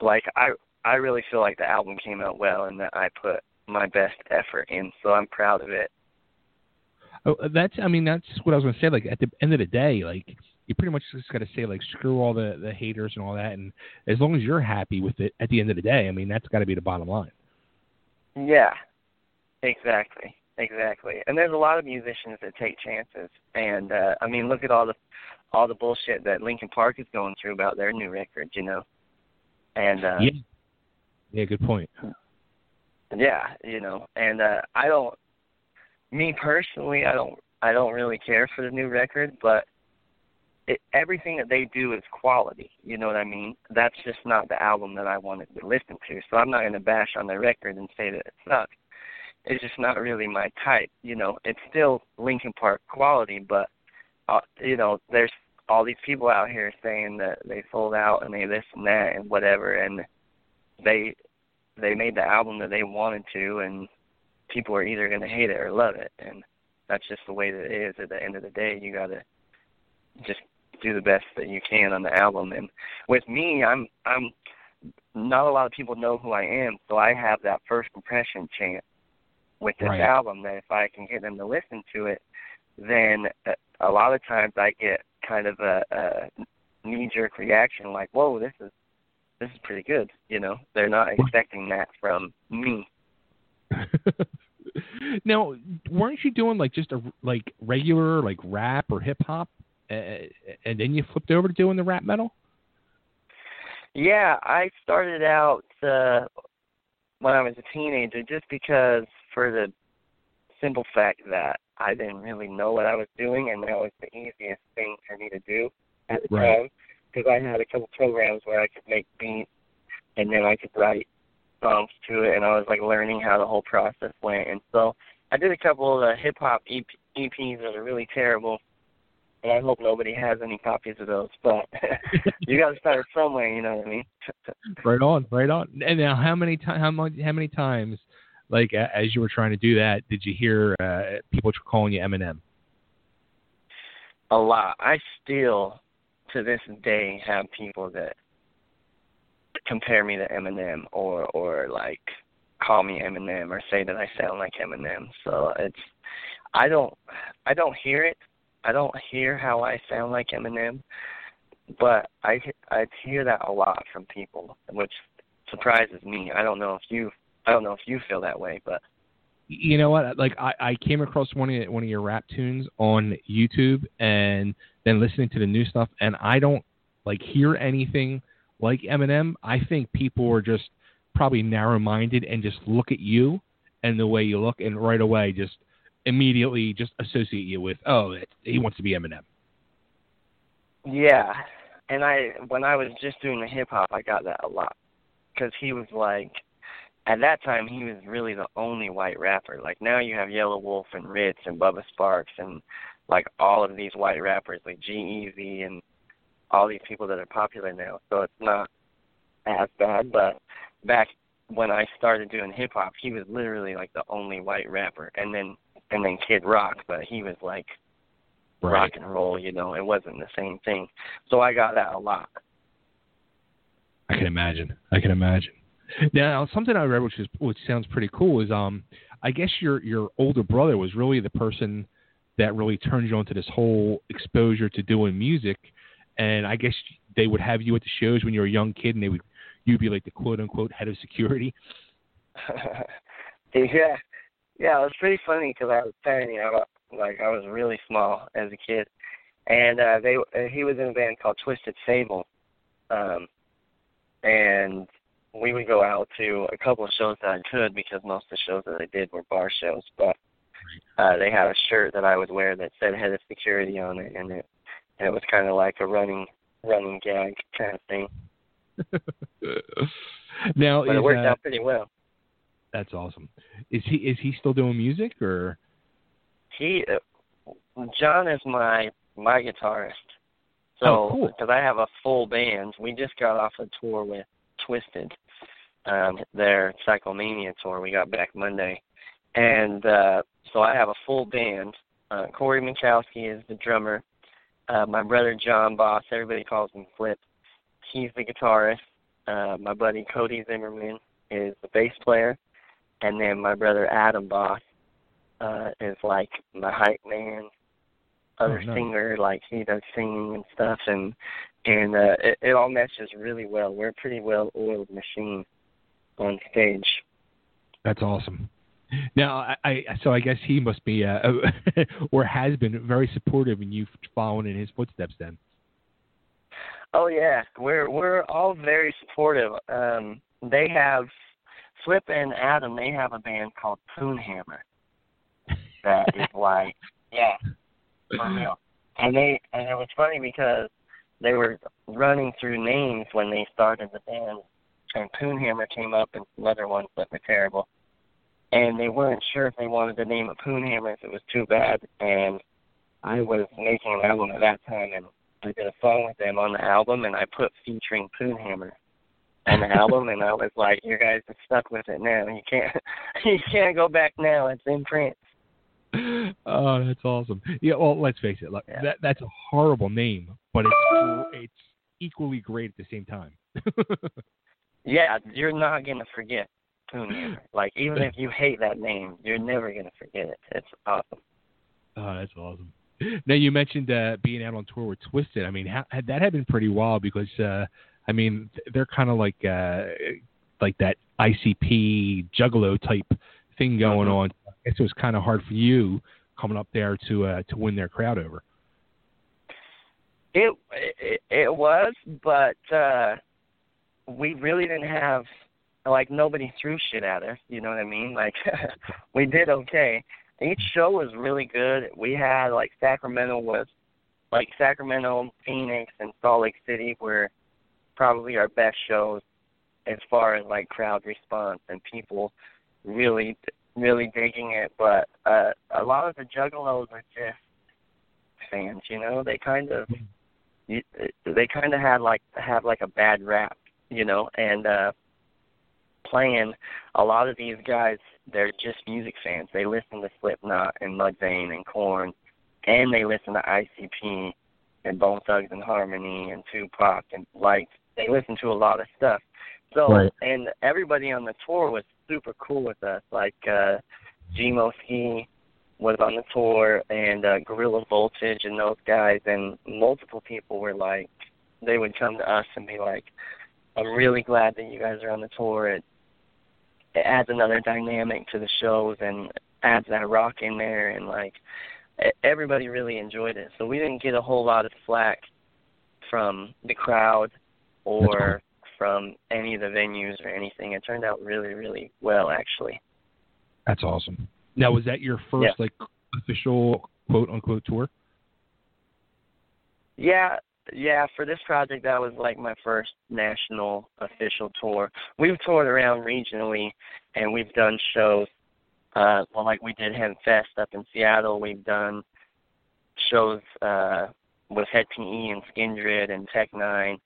like I I really feel like the album came out well and that I put my best effort in. So I'm proud of it. Oh, that's. I mean, that's what I was gonna say. Like at the end of the day, like you pretty much just got to say like screw all the the haters and all that, and as long as you're happy with it at the end of the day, I mean, that's got to be the bottom line. Yeah, exactly, exactly. And there's a lot of musicians that take chances. And uh, I mean, look at all the all the bullshit that Linkin Park is going through about their new record, you know. And uh, yeah. Yeah. Good point. yeah, you know. And uh, I don't, me personally, I don't, I don't really care for the new record, but. It, everything that they do is quality. You know what I mean? That's just not the album that I wanted to listen to. So I'm not going to bash on the record and say that it sucks. it's just not really my type. You know, it's still Linkin Park quality, but uh, you know, there's all these people out here saying that they sold out and they this and that and whatever, and they they made the album that they wanted to, and people are either going to hate it or love it, and that's just the way that it is. At the end of the day, you got to just do the best that you can on the album. And with me, I'm I'm not a lot of people know who I am, so I have that first impression chance with this Right. album that if I can get them to listen to it, then uh, a lot of times I get kind of a, a knee jerk reaction like, "Whoa, this is this is pretty good." You know, they're not expecting that from me. now, weren't you doing like just a like regular like rap or hip hop, and then you flipped over to doing the rap metal? Yeah, I started out uh when I was a teenager just because for the simple fact that I didn't really know what I was doing and that was the easiest thing for me to do at the Right. time because I had a couple programs where I could make beats and then I could write songs to it and I was like learning how the whole process went and so I did a couple of the hip hop EP, EPs that are really terrible and I hope nobody has any copies of those but you got to start somewhere you know what I mean right on, right on. And now, how many times? How much? How many times? Like as you were trying to do that, did you hear uh, people calling you Eminem? a lot. I still, to this day, have people that compare me to Eminem or or like call me Eminem or say that I sound like Eminem. So it's I don't I don't hear it. I don't hear how I sound like Eminem, but I I hear that a lot from people, which surprises me. I don't know if you I don't know if you feel that way, but You know what? Like I, I came across one of one of your rap tunes on YouTube, and then listening to the new stuff, and I don't like hear anything like Eminem. I think people are just probably narrow-minded and just look at you and the way you look, and right away just immediately just associate you with, oh, he wants to be Eminem. Yeah, and I when I was just doing the hip hop, I got that a lot because he was like, at that time he was really the only white rapper. Like now you have Yelawolf and Rittz and Bubba Sparxxx and like all of these white rappers like G-Eazy and all these people that are popular now. So it's not as bad, but back when I started doing hip hop, he was literally like the only white rapper, and then and then Kid Rock, but he was like rock and roll, you know, it wasn't the same thing. So I got that a lot. I can imagine. I can imagine. Now, something I read, which is which sounds pretty cool, is um, I guess your your older brother was really the person that really turned you on to this whole exposure to doing music, and I guess they would have you at the shows when you were a young kid, and they would you'd be like the quote unquote head of security. yeah, yeah, it was pretty funny because I was tiny. I was, like I was really small as a kid, and uh, they uh, he was in a band called Twisted Fable, um, and we would go out to a couple of shows that I could because most of the shows that I did were bar shows, but uh, they had a shirt that I would wear that said head of security on it, and it and it was kind of like a running running gag kind of thing. now, but is, it worked uh, out pretty well. That's awesome. Is he is he still doing music or? He, uh, John is my my guitarist. So, Oh, cool. because I have a full band, we just got off a tour with Twiztid, um, their Psychomania tour. We got back Monday, and uh, so I have a full band. Uh, Corey Minkowski is the drummer. Uh, my brother John Boss, everybody calls him Flip. He's the guitarist. Uh, my buddy Cody Zimmerman is the bass player, and then my brother Adam Boss uh, is like my hype man, other Oh, singer. Like he does singing and stuff, and and uh, it, it all meshes really well. We're a pretty well oiled machine on stage. That's awesome. Now, I, I so I guess he must be uh, or has been very supportive in you following in his footsteps. Then. Oh yeah, we're we're all very supportive. Um, they have Flip and Adam. They have a band called Poonhammer. That is like yeah, for real. And they and it was funny because they were running through names when they started the band, and Poonhammer came up and some other ones that were terrible. And they weren't sure if they wanted to name it Poonhammer if it was too bad. And I was making an album at that time, and I did a song with them on the album, and I put featuring Poonhammer the album, and I was like, "You guys are stuck with it now. You can't, you can't go back now. It's in print." Oh, that's awesome. Yeah, well, let's face it. Look, that that's a horrible name, but it's it's equally great at the same time. Yeah, you're not gonna forget Poonhammer. Like even if you hate that name, you're never gonna forget it. It's awesome. Oh, that's awesome. Now you mentioned uh, being out on tour with Twiztid. I mean, how, that had been pretty wild because uh, I mean they're kind of like uh, like that ICP Juggalo type thing going on. I guess it was kind of hard for you coming up there to uh, to win their crowd over. It it, it was, but uh we really didn't have like nobody threw shit at us. You know what I mean? Like we did okay. Each show was really good. We had like Sacramento was like Sacramento, Phoenix, and Salt Lake City were probably our best shows as far as like crowd response and people really really digging it. But uh a lot of the juggalos are just fans, you know. They kind of they kind of had like have like a bad rap, you know, and uh playing a lot of these guys they're just music fans. They listen to Slipknot and Mudvayne and Korn and they listen to ICP and Bone Thugs and Harmony and Tupac and like they listen to a lot of stuff. So Right. and everybody on the tour was super cool with us. Like uh G-Mo Skee was on the tour and uh Gorilla Voltage and those guys and multiple people were like they would come to us and be like, I'm really glad that you guys are on the tour. It it adds another dynamic to the shows and adds that rock in there and like everybody really enjoyed it. So we didn't get a whole lot of flack from the crowd or from any of the venues or anything. It turned out really, really well actually. That's awesome. Now, was that your first Yeah. like official quote unquote tour? Yeah, yeah, for this project that was like my first national official tour. We've toured around regionally and we've done shows uh well like we did Hem Fest up in Seattle. We've done shows uh with Hed PE and Skindred and Tech N9ne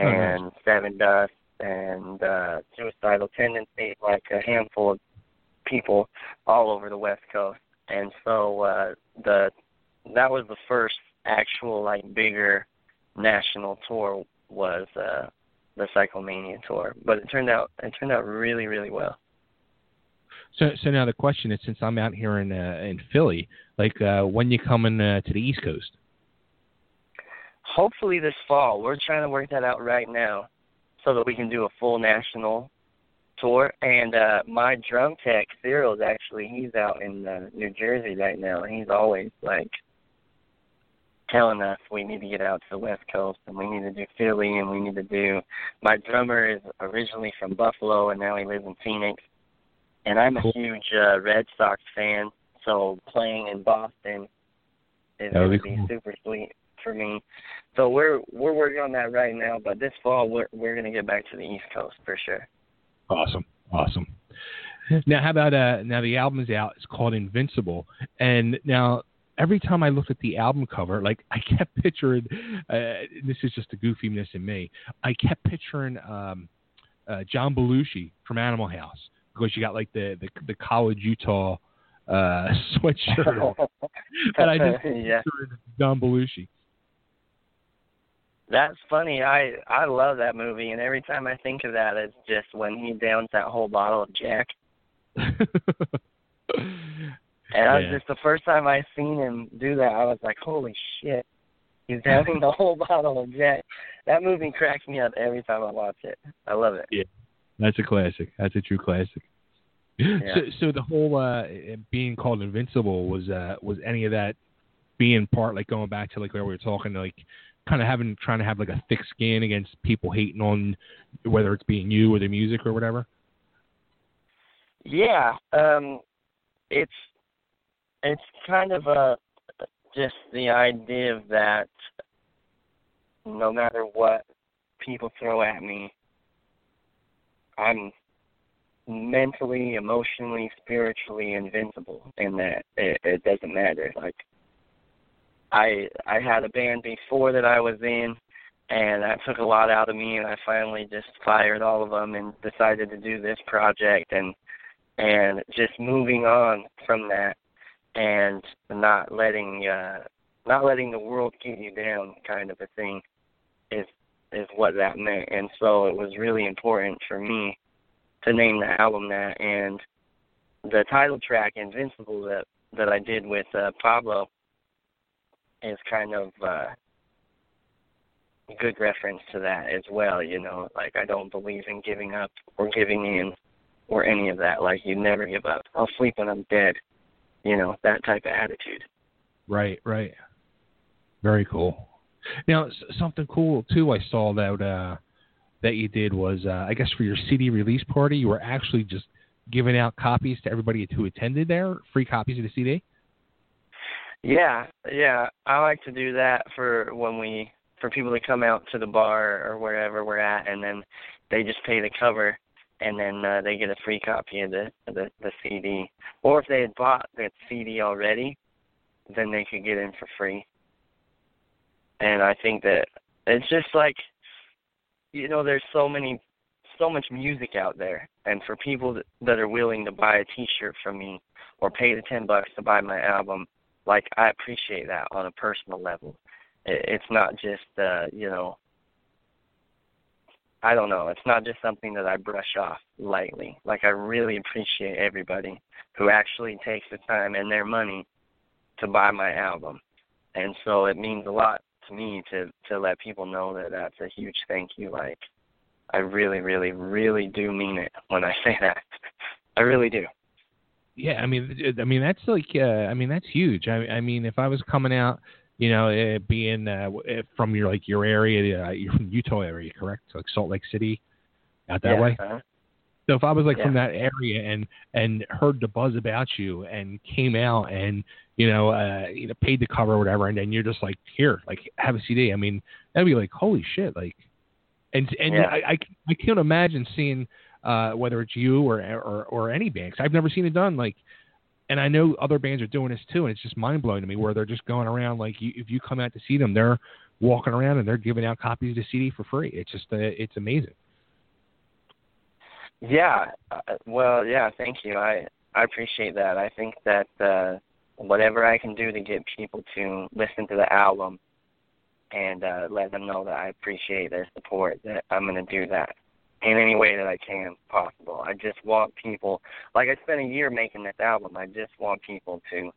and Sevendust and uh Suicidal Tendencies, like a handful of people all over the West Coast. And so uh the that was the first actual like bigger national tour was uh the Psychomania tour. But it turned out it turned out really, really well. So, so now the question is, since I'm out here in uh, in Philly, like uh, when you coming uh, to the East Coast? Hopefully this fall. We're trying to work that out right now, so that we can do a full national tour. And uh my drum tech Cyril's actually he's out in uh, New Jersey right now, and he's always like telling us we need to get out to the West Coast and we need to do Philly and we need to do. My drummer is originally from Buffalo and now he lives in Phoenix. And I'm a huge uh, Red Sox fan, so playing in Boston is going be to be cool. super sweet for me. So we're we're working on that right now, but this fall we're we're going to get back to the East Coast for sure. Awesome, awesome. Now, how about uh? Now the album's out. It's called Invincible, and now every time I looked at the album cover, like I kept picturing. Uh, this is just the goofiness in me. I kept picturing um, uh, John Belushi from Animal House because you got like the the, the college Utah uh, sweatshirt, and I just yeah. John Belushi. That's funny. I I love that movie, and every time I think of that, it's just when he downs that whole bottle of Jack. And I was just the first time I seen him do that, I was like, "Holy shit!" He's downing the whole bottle of Jack. That movie cracks me up every time I watch it. I love it. Yeah, that's a classic. That's a true classic. So, so the whole uh, being called invincible was uh, was any of that being part like going back to like where we were talking like kind of having trying to have like a thick skin against people hating on whether it's being you or the music or whatever. Yeah, um, it's it's kind of a just the idea of that no matter what people throw at me, I'm mentally, emotionally, spiritually invincible, and that it, it doesn't matter. Like I I had a band before that I was in, and that took a lot out of me, and I finally just fired all of them and decided to do this project and and just moving on from that and not letting uh not letting the world get you down kind of a thing is is what that meant. And so it was really important for me to name the album that. And the title track invincible that that i did with uh pablo is kind of uh a good reference to that as well you know like i don't believe in giving up or giving in or any of that like you never give up i'll sleep when i'm dead you know that type of attitude Right, right. Very cool. Now, something cool too. I saw that uh, that you did was, uh, I guess, for your CD release party, you were actually just giving out copies to everybody who attended there, free copies of the CD. Yeah, yeah. I like to do that for when we for people to come out to the bar or wherever we're at, and then they just pay the cover, and then uh, they get a free copy of the the the CD. Or if they had bought the CD already, then they could get in for free. And I think that it's just like, you know, there's so many, so much music out there, and for people that, that are willing to buy a T-shirt from me or pay the ten bucks to buy my album, like I appreciate that on a personal level. It, it's not just uh, you know I don't know, it's not just something that I brush off lightly. Like I really appreciate everybody who actually takes the time and their money to buy my album. And so it means a lot to me to to let people know that that's a huge thank you like I really really really do mean it when I say that. I really do. Yeah, I mean, I mean that's like, uh, I mean that's huge. I, I mean, if I was coming out, you know, uh, being uh, uh, from your like your area, uh, you're from Utah area, correct? Like Salt Lake City, out that yeah, way. uh-huh. So if I was like Yeah. from that area and and heard the buzz about you and came out and you know uh you know paid the cover or whatever and then you're just like here like have a CD I mean that'd be like holy shit like and and Yeah. I, I I can't imagine seeing uh whether it's you or or or any band 'cause I've never seen it done like and I know other bands are doing this too and it's just mind blowing to me where they're just going around like you, if you come out to see them they're walking around and they're giving out copies of the CD for free it's just uh, it's amazing. Yeah. Uh, well, yeah, thank you. I I appreciate that. I think that uh whatever I can do to get people to listen to the album and uh let them know that I appreciate their support, that I'm going to do that in any way that I can possible. I just want people like I spent a year making this album. I just want people to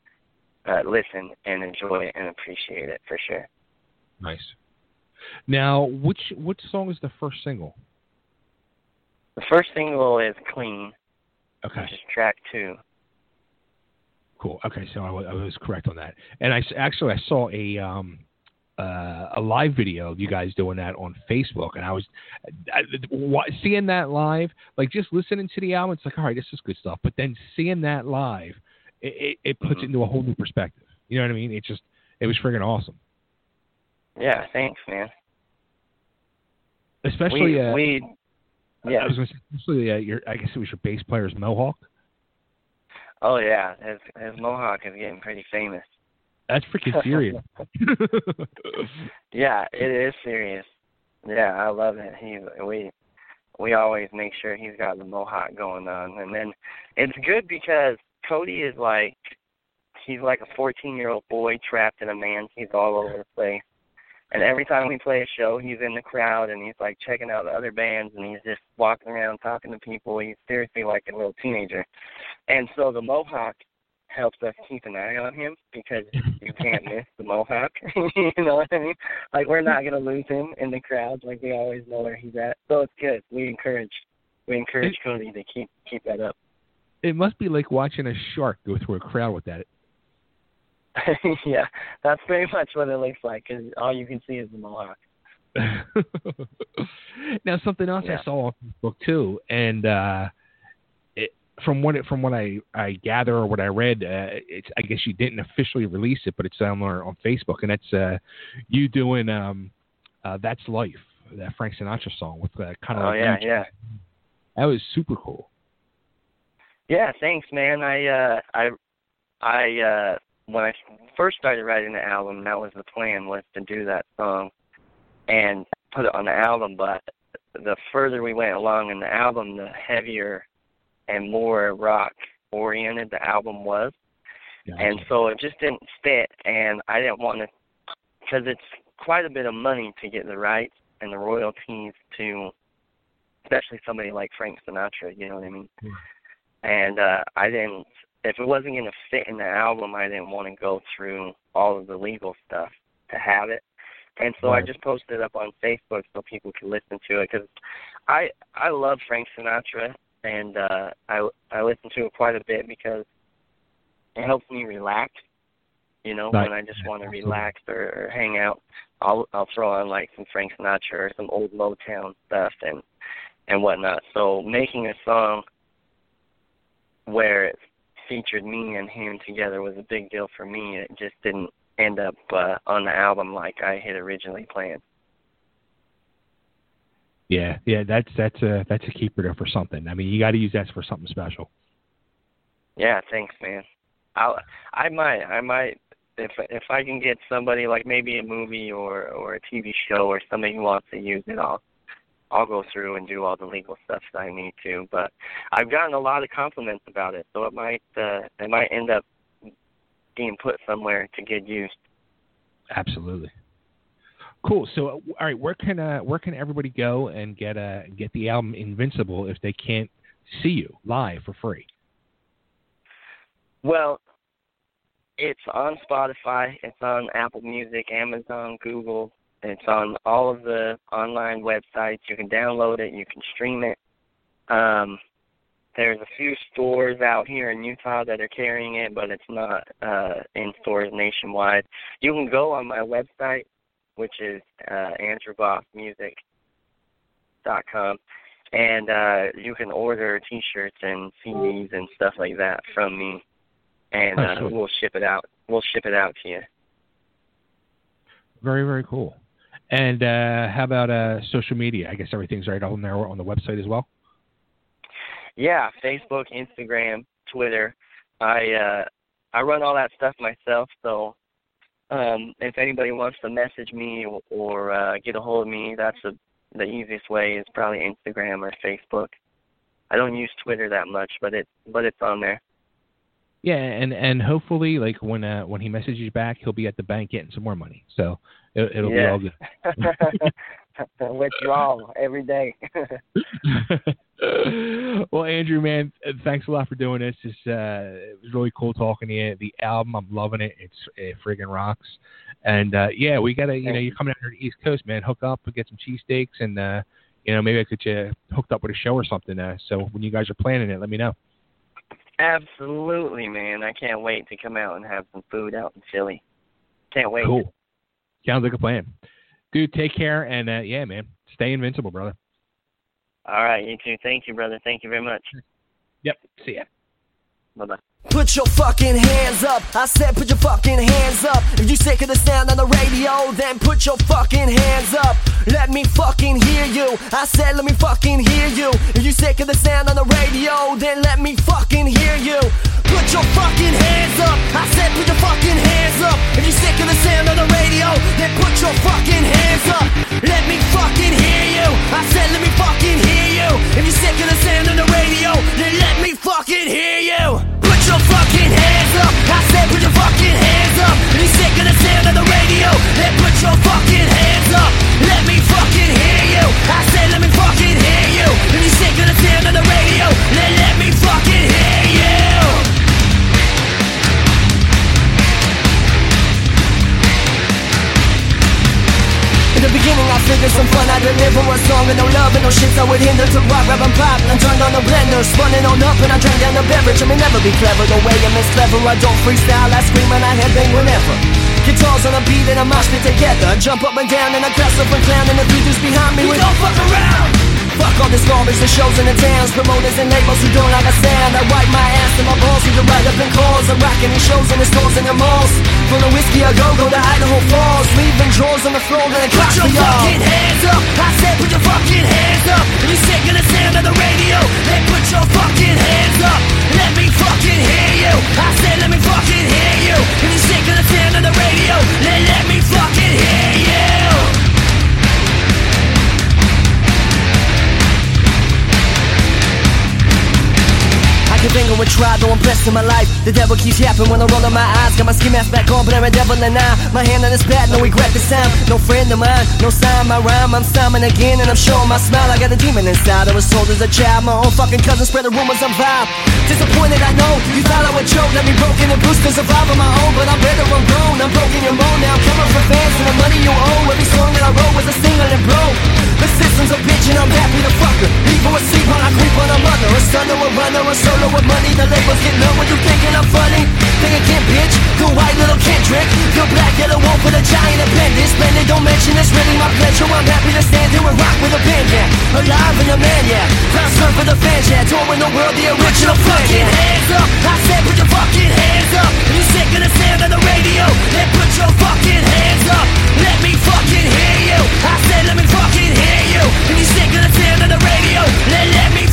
uh listen and enjoy it and appreciate it for sure. Nice. Now, which which song is the first single? The first single is Clean, Okay. which is track two. Cool. Okay, so I I was correct on that. And I actually I saw a um uh, a live video of you guys doing that on Facebook, and I was I, seeing that live, like just listening to the album. It's like, all right, this is good stuff. But then seeing that live, it, it, it puts it into a whole new perspective. You know what I mean? It just it was friggin' awesome. Yeah, thanks, man. Especially we, uh, we yeah. I was say, especially uh, your I guess it was your bass player's Mohawk. Oh yeah, his his mohawk is getting pretty famous. That's freaking serious. Yeah, it is serious. Yeah, I love it. He we we always make sure he's got the mohawk going on, and then it's good because Cody is like he's like a 14 year old boy trapped in a man. He's all over the place, and every time we play a show, he's in the crowd and he's like checking out the other bands, and he's just walking around talking to people. He's seriously like a little teenager, and so the mohawk helps us keep an eye on him because you can't miss the mohawk. you know what I mean? Like we're not gonna lose him in the crowd. Like we always know where he's at. So it's good. We encourage we encourage Cody to keep keep that up. it must be like watching a shark go through a crowd with that. yeah, that's pretty much what it looks like because all you can see is the mohawk. now something else Yeah. I saw on Facebook too, and uh, it, from what it, from what I, I gather or what I read, uh, it's I guess you didn't officially release it, but it's on on Facebook, and that's uh, you doing um, uh, "That's Life," that Frank Sinatra song with uh, kind of Oh like yeah, yeah. that was super cool. Yeah, thanks, man. I uh I I uh when I first started writing the album, that was the plan was to do that song and put it on the album, but the further we went along in the album, the heavier and more rock oriented the album was. And so it just didn't fit and I didn't want to cuz it's quite a bit of money to get the rights and the royalties to especially somebody like Frank Sinatra, you know what I mean? and uh I didn't if it wasn't going to fit in the album I didn't want to go through all of the legal stuff to have it and so I just posted it up on Facebook so people could listen to it cuz I I love Frank Sinatra and uh I I listen to it quite a bit because it helps me relax you know when I just want to relax or, or hang out I'll I'll throw on like some Frank Sinatra or some old Motown stuff and and whatnot so making a song where it featured me and him together was a big deal for me. It just didn't end up uh, on the album like I had originally planned. Yeah, yeah, that's that's a that's a keeper there for something. I mean, you got to use that for something special. Yeah, thanks, man. I I might I might if if I can get somebody like maybe a movie or or a TV show or somebody who wants to use it, I'll I'll go through and do all the legal stuff that I need to. But I've gotten a lot of compliments about it, so it might uh, it might end up being put somewhere to good use. Absolutely. Cool. So, uh, all right, where can uh, where can everybody go and get uh, get the album Invincible if they can't see you live for free? Well, it's on Spotify, it's on Apple Music, Amazon, Google. It's on all of the online websites. You can download it, you can stream it. Um, there's a few stores out here in Utah that are carrying it, but it's not uh, in stores nationwide. You can go on my website, which is uh, andrewbossmusic.com, and uh, you can order T-shirts and CDs and stuff like that from me, and Oh, uh, we'll ship it out. We'll ship it out to you. Very very cool. And uh, how about uh, social media? I guess everything's right on there on the website as well. Yeah, Facebook, Instagram, Twitter. I uh I run all that stuff myself, so um if anybody wants to message me or, or uh get a hold of me, that's a, the easiest way is probably Instagram or Facebook. I don't use Twitter that much, but it but it's on there. Yeah, and and hopefully, like when uh, when he messages back, he'll be at the bank getting some more money. So it, it'll Yeah. be all good. Withdrawal every day. well, Andrew, man, thanks a lot for doing this. It's, uh, it was really cool talking to you. The album, I'm loving it. It's it friggin' rocks. And uh, yeah, we gotta, you know, you're coming out here to the East Coast, man. Hook up, get some cheesesteaks, and uh, you know, maybe I could get you hooked up with a show or something. Uh, so when you guys are planning it, let me know. Absolutely, man. I can't wait to come out and have some food out in Philly. Can't wait. Cool. Sounds like a plan, dude. Take care, and uh, yeah, man, stay invincible, brother. All right, you too. Thank you, brother. Thank you very much. Yep. See ya. Bye bye. Put your fucking hands up. I said put your fucking hands up. If you sick of the sound on the radio, then put your fucking hands up. Let me fucking hear you. I said let me fucking hear you. If you sick of the sound on the radio, then let me fucking hear you. Put your fucking hands up. I said put your fucking hands up. If you're sick of the sound on the radio, then put your fucking hands up. Let me fucking hear you. I said let me fucking hear you. If you're sick of the sound on the radio, then let me fucking hear you. Put your fucking hands up. I said put your fucking hands up. If you're sick of the sound on the radio, then put your fucking hands up. Let me fucking hear you. I said let me fucking hear you. If you're sick of the sound on the radio, then let me fucking hear you. A song with no love and no shit I would hinder to rock, rap and pop And I turned on the blender, spun it on up and I drank down the beverage I may never be clever the way I'm as clever. I don't freestyle, I scream and I headbang whenever Guitars on a beat and I mosh pit together. Jump up and down and I crash up and clown And the three dudes behind me we don't fuck around Fuck all this garbage, the shows in the towns Promoters and labels who don't like a sound I wipe my ass and my balls can write up in calls. I'm rocking these shows in the stores and the malls. Full of whiskey I go, go to Idaho Falls. Leaving drawers on the floor and it clocks your for y'all fucking hands up. I said put your fucking hands up. If you sick of the sound of the radio. Then put your fucking hands up. Let me fucking hear you. I said let me fucking hear you. If you sick of the sound of the radio. Then let me fucking hear you I can think of a try, though I'm blessed in my life. The devil keeps yapping when I roll up my eyes. Got my ski mask back on, but I'm a devil and I. My hand on his pad, no regret this time. No friend of mine, no sign, my rhyme. I'm Simon again, and I'm showing my smile. I got a demon inside. I was told as a child, my own fucking cousin spread the rumors I'm vibe. Disappointed, I know. You thought I would choke, let me broken and bruised to survive on my own, but I'm better, I'm grown. I'm broken and moan now. Coming for fans and the money you owe. Every song that I wrote was a single and broke. The system's a bitch and I'm happy to fuck her. Leave asleep while I creep on a mother. A son or a runner, a solo with money. The labels get low when you thinking I'm funny. Think again, bitch. Go white little Kendrick. Go black Yelawolf with a giant appendix. Splendid, don't mention it's really my pleasure. I'm happy to stand here and rock with a band, yeah. Alive and a man, yeah. Crown surf for the fans, yeah. Touring the world, the original fucking hands up. I said put your fucking hands up. You sick of the sound of the radio? Then put your fucking hands up. Let me fucking hear you. I said let me fucking hear you. If you sick of the sound of the radio, then let me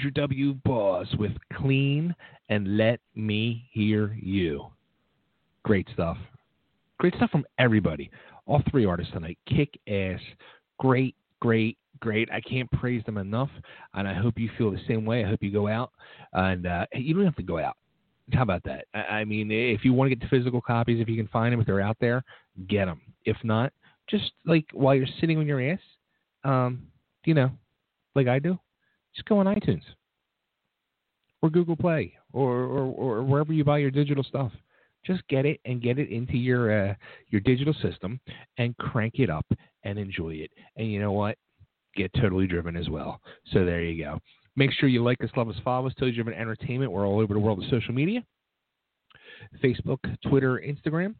Andrew W. Boss with Clean and Let Me Hear You. Great stuff. Great stuff from everybody. All three artists tonight. Kick ass. Great, great, great. I can't praise them enough. And I hope you feel the same way. I hope you go out. And uh, you don't have to go out. How about that? I, I mean, if you want to get the physical copies, if you can find them, if they're out there, get them. If not, just like while you're sitting on your ass, um, you know, like I do, just go on iTunes or Google Play or, or, or wherever you buy your digital stuff. Just get it and get it into your uh, your digital system and crank it up and enjoy it. And you know what? Get totally driven as well. So there you go. Make sure you like us, love us, follow us. Totally Driven Entertainment. We're all over the world of social media. Facebook, Twitter, Instagram.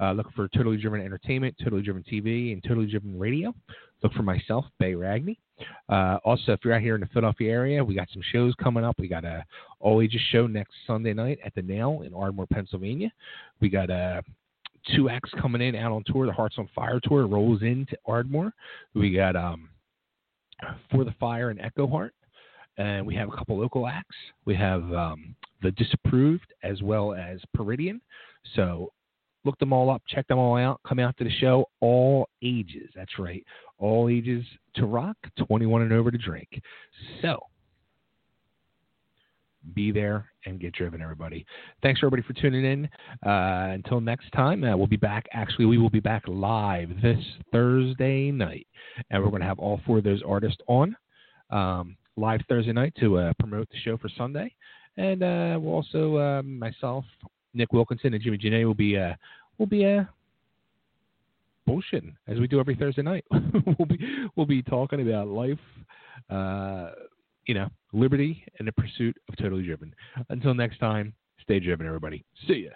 Uh, look for Totally Driven Entertainment, Totally Driven TV, and Totally Driven Radio. Look for myself, Bay Ragney. Uh, also, if you're out here in the Philadelphia area, we got some shows coming up. We got a all ages show next Sunday night at the Nail in Ardmore, Pennsylvania. We got uh, two acts coming in out on tour. The Hearts on Fire tour rolls into Ardmore. We got um, For the Fire and Echo Heart. And we have a couple local acts. We have um, The Disapproved as well as Peridian. So look them all up, check them all out, come out to the show. All ages, that's right, all ages to rock, 21 and over to drink. So be there and get driven, everybody. Thanks everybody for tuning in. Uh, until next time, uh, we'll be back. Actually, we will be back live this Thursday night, and we're going to have all four of those artists on um, live Thursday night to uh, promote the show for Sunday. And uh, we'll also uh, myself, Nick Wilkinson, and Jimmy Janae will be uh, will be uh, bullshitting as we do every Thursday night. we'll be we'll be talking about life, uh, you know, liberty, and the pursuit of totally driven. Until next time, stay driven, everybody. See ya.